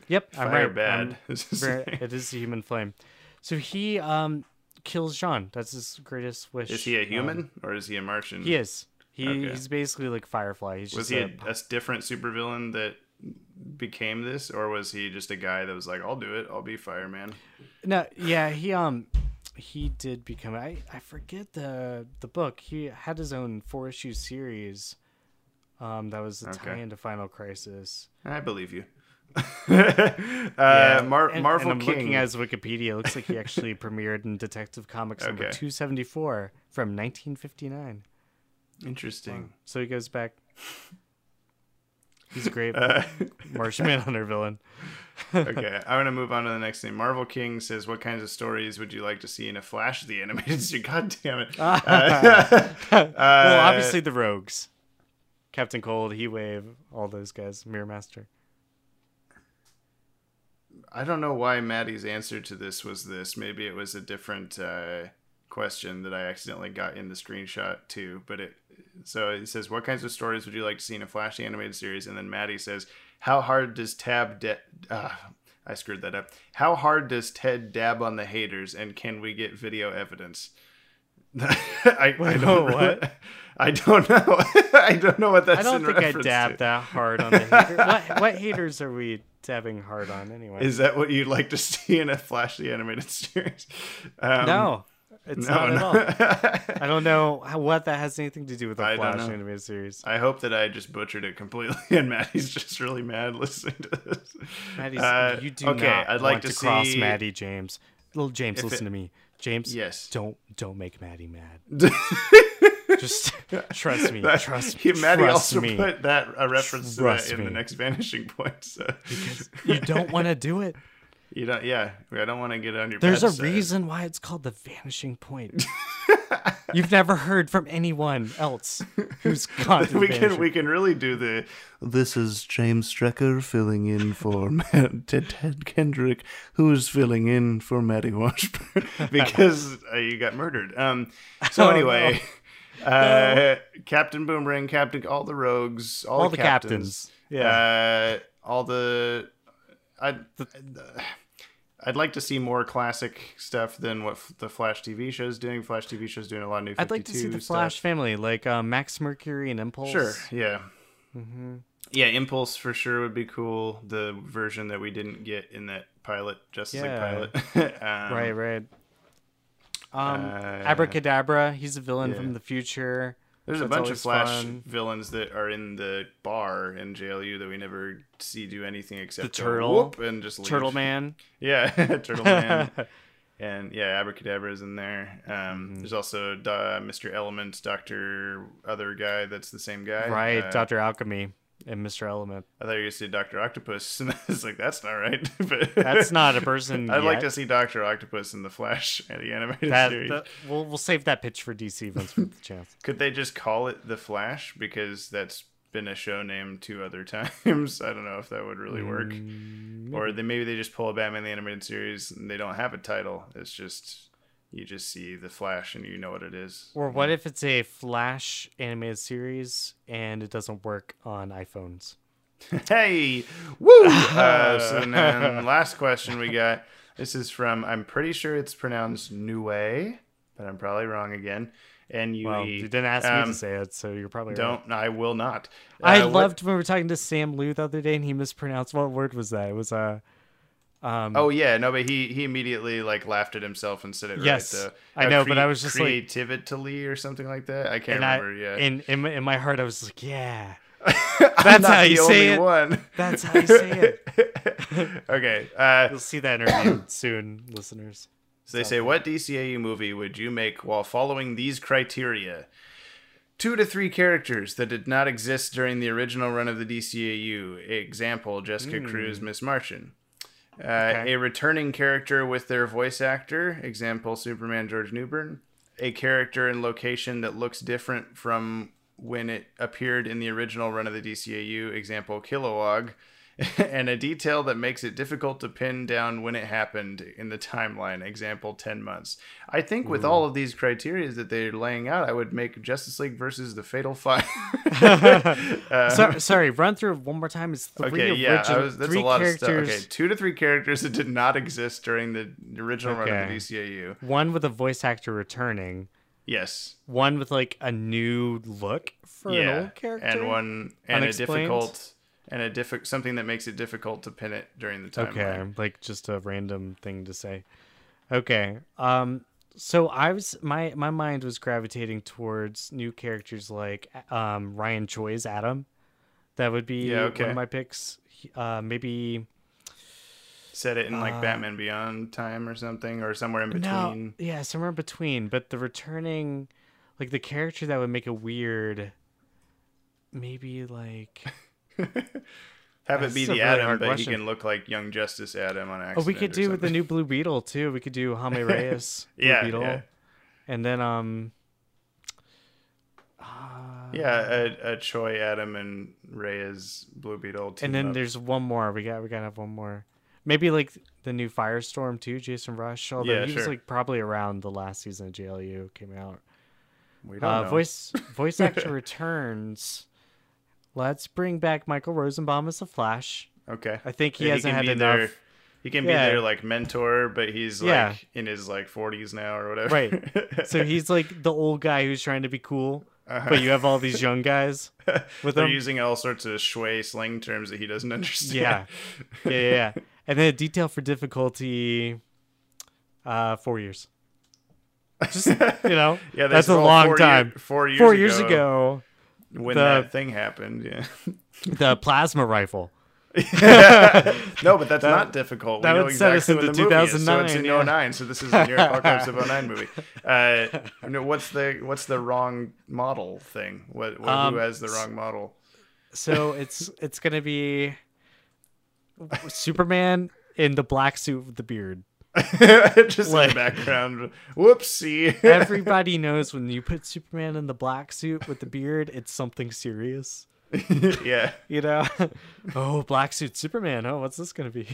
Yep, I'm Fire right. bad. I'm is his ver- name. it is the human flame. So he um kills J'onn. That's his greatest wish. Is he a Um, human or is he a Martian? he is. He, Okay. He's basically like Firefly. He's Was just he a, a, different supervillain that became this, or was he just a guy that was like, "I'll do it. I'll be fireman." no. Yeah, he um he did become. I I forget the the book. He had his own four issue series. Um, that was a Okay. tie into Final Crisis. I believe you. uh, Mar- and, Marvel and I'm King. looking at his Wikipedia. It looks like he actually premiered in Detective Comics number 274 from 1959. Interesting. So he goes back. He's a great Uh, Martian Manhunter villain. okay, I'm gonna move on to the next thing. Marvel King says, "What kinds of stories would you like to see in a Flash of the animated series?" God damn it! Uh, well, obviously the Rogues, Captain Cold, Heat Wave, all those guys, Mirror Master. I don't know why Maddie's answer to this was this. Maybe it was a different uh, question that I accidentally got in the screenshot too. But it so he says, "What kinds of stories would you like to see in a flashy animated series?" And then Maddie says, "How hard does Tab de- uh, I screwed that up. How hard does Ted dab on the haters, and can we get video evidence?" I, I don't what? I don't know. I don't know what that's. I don't in think I reference dab to. that hard on the hater. what, what haters are we dabbing hard on anyway? Is that what you'd like to see in a flashy animated series? Um, no, it's no, not at no. all. I don't know how, what that has anything to do with the I Flash animated series. I hope that I just butchered it completely, and Maddie's just really mad listening to this. Maddie's, Uh, you do okay, not I'd like want to to, cross see- Maddie James. Little James, If listen it- to me. James, Yes. don't don't make Maddie mad. Just trust me. That- Trust he- Maddie trust also me. put that a reference to that in the next vanishing point. So you don't want to do it. You don't, yeah, I don't want to get on your. There's a reason why it's called the vanishing point. You've never heard from anyone else who's the we can we can really do the. This is James Strecker filling in for Matt, Ted, Kendrick, who's filling in for Maddie Washburn because uh, you got murdered. Um. So Oh, anyway, uh, Captain Boomerang, Captain, all the rogues, all, all the, the captains, captains. Yeah. uh, all the. I. I'd like to see more classic stuff than what f- the Flash TV show's doing. Flash TV show's doing a lot of new. 52 I'd like to see the stuff. Flash family, like uh, Max Mercury and Impulse. Sure. Yeah. Mm-hmm. Yeah, Impulse for sure would be cool. The version that we didn't get in that pilot, Justice Yeah. League pilot. um, Right, right. Um, Uh, Abracadabra, he's a villain yeah. from the future. There's a bunch of Flash fun. villains that are in the bar in JLU that we never see do anything except go turtle- whoop and just leave. Turtle Man. Yeah, Turtle Man. and yeah, Abracadabra is in there. Um, Mm-hmm. There's also uh, Mr. Element, Doctor Other guy. That's the same guy. Right, Uh, Dr. Alchemy and Mr. Element. I thought you were gonna say Doctor Octopus, and I was like, that's not right. but That's not a person. I'd like to see Doctor Octopus in the Flash and the animated that. series. that- we'll we'll save that pitch for DC once we get the chance. Could they just call it the Flash because that's been a show name two other times? I don't know if that would really work. Mm, Or they maybe they just pull a Batman the animated series and they don't have a title. It's just you just see the Flash and you know what it is. Or what if it's a Flash animated series and it doesn't work on iPhones? hey, woo! Uh, so then last question we got. This is from I'm pretty sure it's pronounced Nue. but I'm probably wrong again. N U E. Well, you didn't ask me Um, to say it, so you're probably. Don't. I will not. I Uh, what- loved when we were talking to Sam Liu the other day, and he mispronounced what word was that? It was uh, um, Oh yeah, no, but he he immediately like laughed at himself and said it Yes, right. I know, but I was just like- creativity or something like that. I can't and I, remember. yeah, in in my, in my heart, I was like, yeah, that's not how the you say it. One. that's how you say it. okay. Uh, You'll see that interview soon, listeners. so they say, what DCAU movie would you make while following these criteria? Two to three characters that did not exist during the original run of the DCAU. Example: Jessica Cruz, Miss Martian. Uh, Okay. A returning character with their voice actor. Example: Superman George Newbern. A character and location that looks different from when it appeared in the original run of the DCAU. Example: Kilowog. and a detail that makes it difficult to pin down when it happened in the timeline. Example: ten months. I think with mm-hmm. all of these criteria that they're laying out, I would make Justice League versus the Fatal Five. Uh, so, sorry, run through one more time. It's three Okay, yeah, I original, was, that's three a lot characters. of stuff. Okay, two to three characters that did not exist during the original run of Okay. the DCAU. One with a voice actor returning. Yes, One with like a new look for an yeah, old character. and one and a difficult and a difficult something that makes it difficult to pin it during the timeline. Okay, like just a random thing to say. Okay. Um so I was my my mind was gravitating towards new characters like um Ryan Choi's Atom. That would be Yeah, okay. one of my picks. Uh maybe Set it in like Uh, Batman Beyond time or something, or somewhere in no, between. yeah, somewhere in between, but the returning like the character that would make a weird maybe like Have it be the Atom, but question. he can look like Young Justice Atom on accident. Oh, we could do with the new Blue Beetle too. We could do Jaime Reyes Blue Yeah, Beetle. yeah. And then um Yeah, a, a Choi Atom and Reyes Blue Beetle. Team and then up. there's one more. We got we gotta have one more. Maybe like the new Firestorm too, Jason Rusch. Although Yeah, he was like probably around the last season of JLU came out. we don't Uh, know. voice voice actor returns. Let's bring back Michael Rosenbaum as the Flash. Okay, I think he Yeah, hasn't can had enough. Their, he can Yeah. be their like mentor, but he's like Yeah. in his like 40s now or whatever. Right. So he's like the old guy who's trying to be cool, but you have all these young guys with Uh-huh. They're him. using all sorts of shui slang terms that he doesn't understand. Yeah. yeah, yeah, yeah. And then a detail for difficulty, uh, four years. Just you know, Yeah, that's a long four year- time. four years Four years ago. ago, when the- that thing happened. Yeah. the plasma rifle. no, but that's not difficult. We that know would set us exactly into the movie is, So it's 2009, in yeah. 09, so this is a near apocalypse of 09 movie. Uh, no, what's the what's the wrong model thing? What, what Um, who has the wrong model? So it's it's gonna be Superman in the black suit with the beard. Just in like- the background. Whoopsie. Everybody knows when you put Superman in the black suit with the beard, it's something serious. yeah. You know? oh, black suit Superman. Oh, what's this gonna be?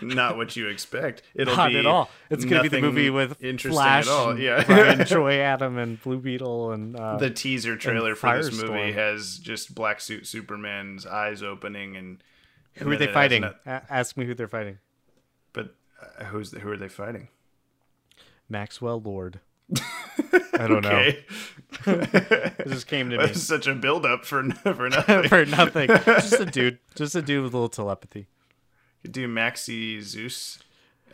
Not what you expect. It'll Not be at all. It's gonna be the movie with interesting Flash, at all. and Yeah. Ryan Choi Atom, and Blue Beetle, and uh, the teaser trailer for this movie has just black suit Superman's eyes opening and who are they then it has fighting? ask me who they're fighting. Uh, who's the, who are they fighting? Maxwell Lord. I don't know. Just came to me. Such a build up for for nothing. for nothing. Just a dude. Just a dude with a little telepathy. Do Maxie Zeus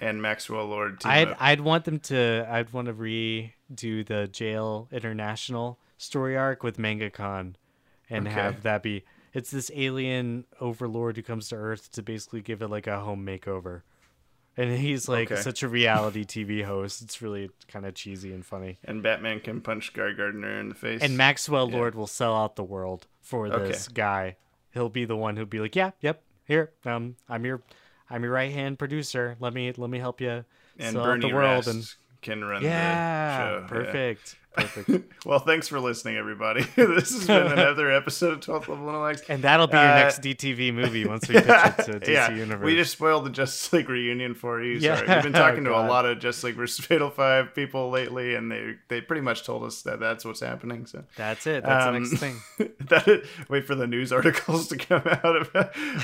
and Maxwell Lord I'd up. I'd want them to I'd want to redo the jail international story arc with Manga Khan and Okay. have that be it's this alien overlord who comes to Earth to basically give it like a home makeover. And he's like Okay. such a reality TV host. It's really kind of cheesy and funny. and Batman can punch Guy Gardner in the face. And Maxwell Lord will sell out the world for Okay. this guy. He'll be the one who'll be like, "Yeah, yep, here, um, I'm your, I'm your right hand producer. Let me, let me help you and sell Bernie out the world." Rast And can run yeah, the show. Yeah. perfect, perfect. Well, thanks for listening, everybody. this has been another episode of 12th Level Intellect. and that'll be your Uh, next DTV movie once we pitch it to DC yeah, Universe. we just spoiled the Justice League reunion for you. Yeah. Sorry, we've been talking to a lot of Justice League versus Fatal Five people lately, and they they pretty much told us that that's what's happening. So That's it. That's Um, the next thing. that wait for the news articles to come out of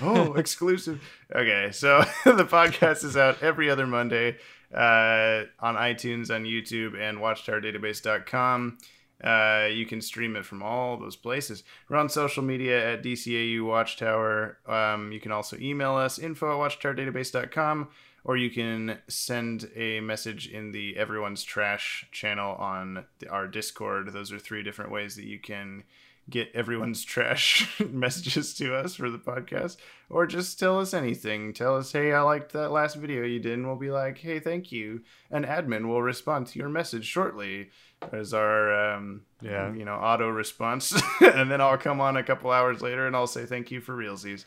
oh exclusive okay so the podcast is out every other monday uh, on iTunes, on YouTube, and WatchtowerDatabase.com. Uh, you can stream it from all those places. We're on social media at DCAU Watchtower. Um, you can also email us info at watchtowerdatabase.com or you can send a message in the Everyone's Trash channel on the, our Discord. Those are three different ways that you can get everyone's trash messages to us for the podcast or just tell us anything. Tell us hey i liked that last video you did and we'll be like hey thank you. An admin will respond to your message shortly as our um Yeah. you know auto response and then i'll come on a couple hours later and i'll say thank you for realsies.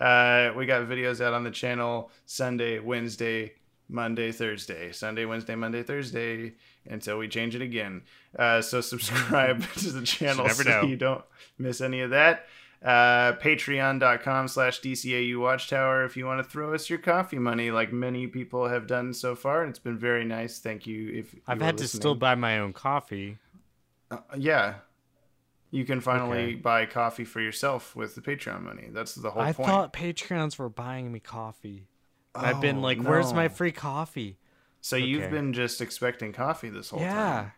Uh we got videos out on the channel sunday wednesday monday thursday. Sunday wednesday monday thursday until we change it again uh so subscribe to the channel so know. you don't miss any of that uh patreon.com slash dcau watchtower if you want to throw us your coffee money like many people have done so far and it's been very nice thank you if you I've had to still buy my own coffee. Uh, yeah. You can finally Okay. buy coffee for yourself with the Patreon money. That's the whole I point. thought Patreons were buying me coffee. And I've been Oh, like, "Where's my free coffee?" So you've been just expecting coffee this whole yeah, time. yeah.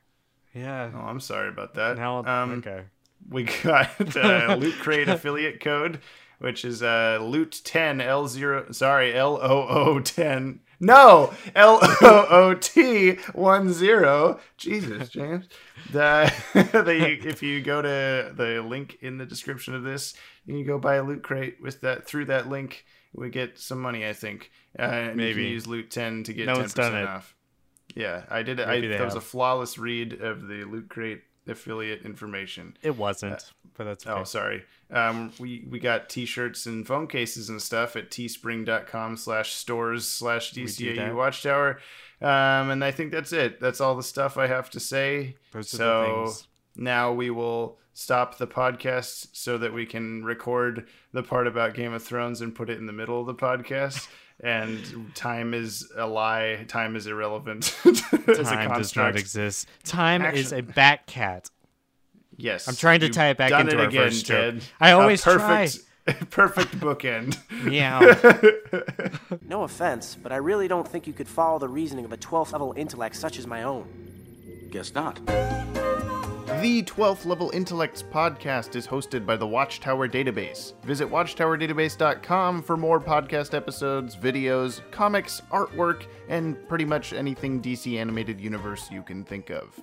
Yeah. Oh, I'm sorry about that. now, um, okay. we got uh, Loot Crate affiliate code, which is uh, Loot 10 L zero. Sorry, L O O 10. No, L O O T one zero. Jesus, James. The, the if you go to the link in the description of this, you can go buy a Loot Crate with that through that link. We get some money, I think. Uh, and You Maybe. can use Loot 10 to get No 10% one's done it. off. Yeah, I did it. I, Maybe they that was a flawless read of the Loot Crate affiliate information. It wasn't, but that's okay. Oh, sorry. Um, we we got t-shirts and phone cases and stuff at teespring.com slash stores slash do DCAU. Watchtower. Um, and I think that's it. That's all the stuff I have to say. Those so now we will stop the podcast so that we can record the part about Game of Thrones and put it in the middle of the podcast. and time is a lie. Time is irrelevant. Time does not exist. Time is a bat cat. Yes. I'm trying to You've tie it back done into it our again, first joke. Ted. I A always perfect, perfect bookend. yeah. No offense, but I really don't think you could follow the reasoning of a 12th level intellect such as my own. Guess not. The 12th Level Intellects podcast is hosted by the Watchtower Database. Visit watchtowerdatabase.com for more podcast episodes, videos, comics, artwork, and pretty much anything DC Animated Universe you can think of.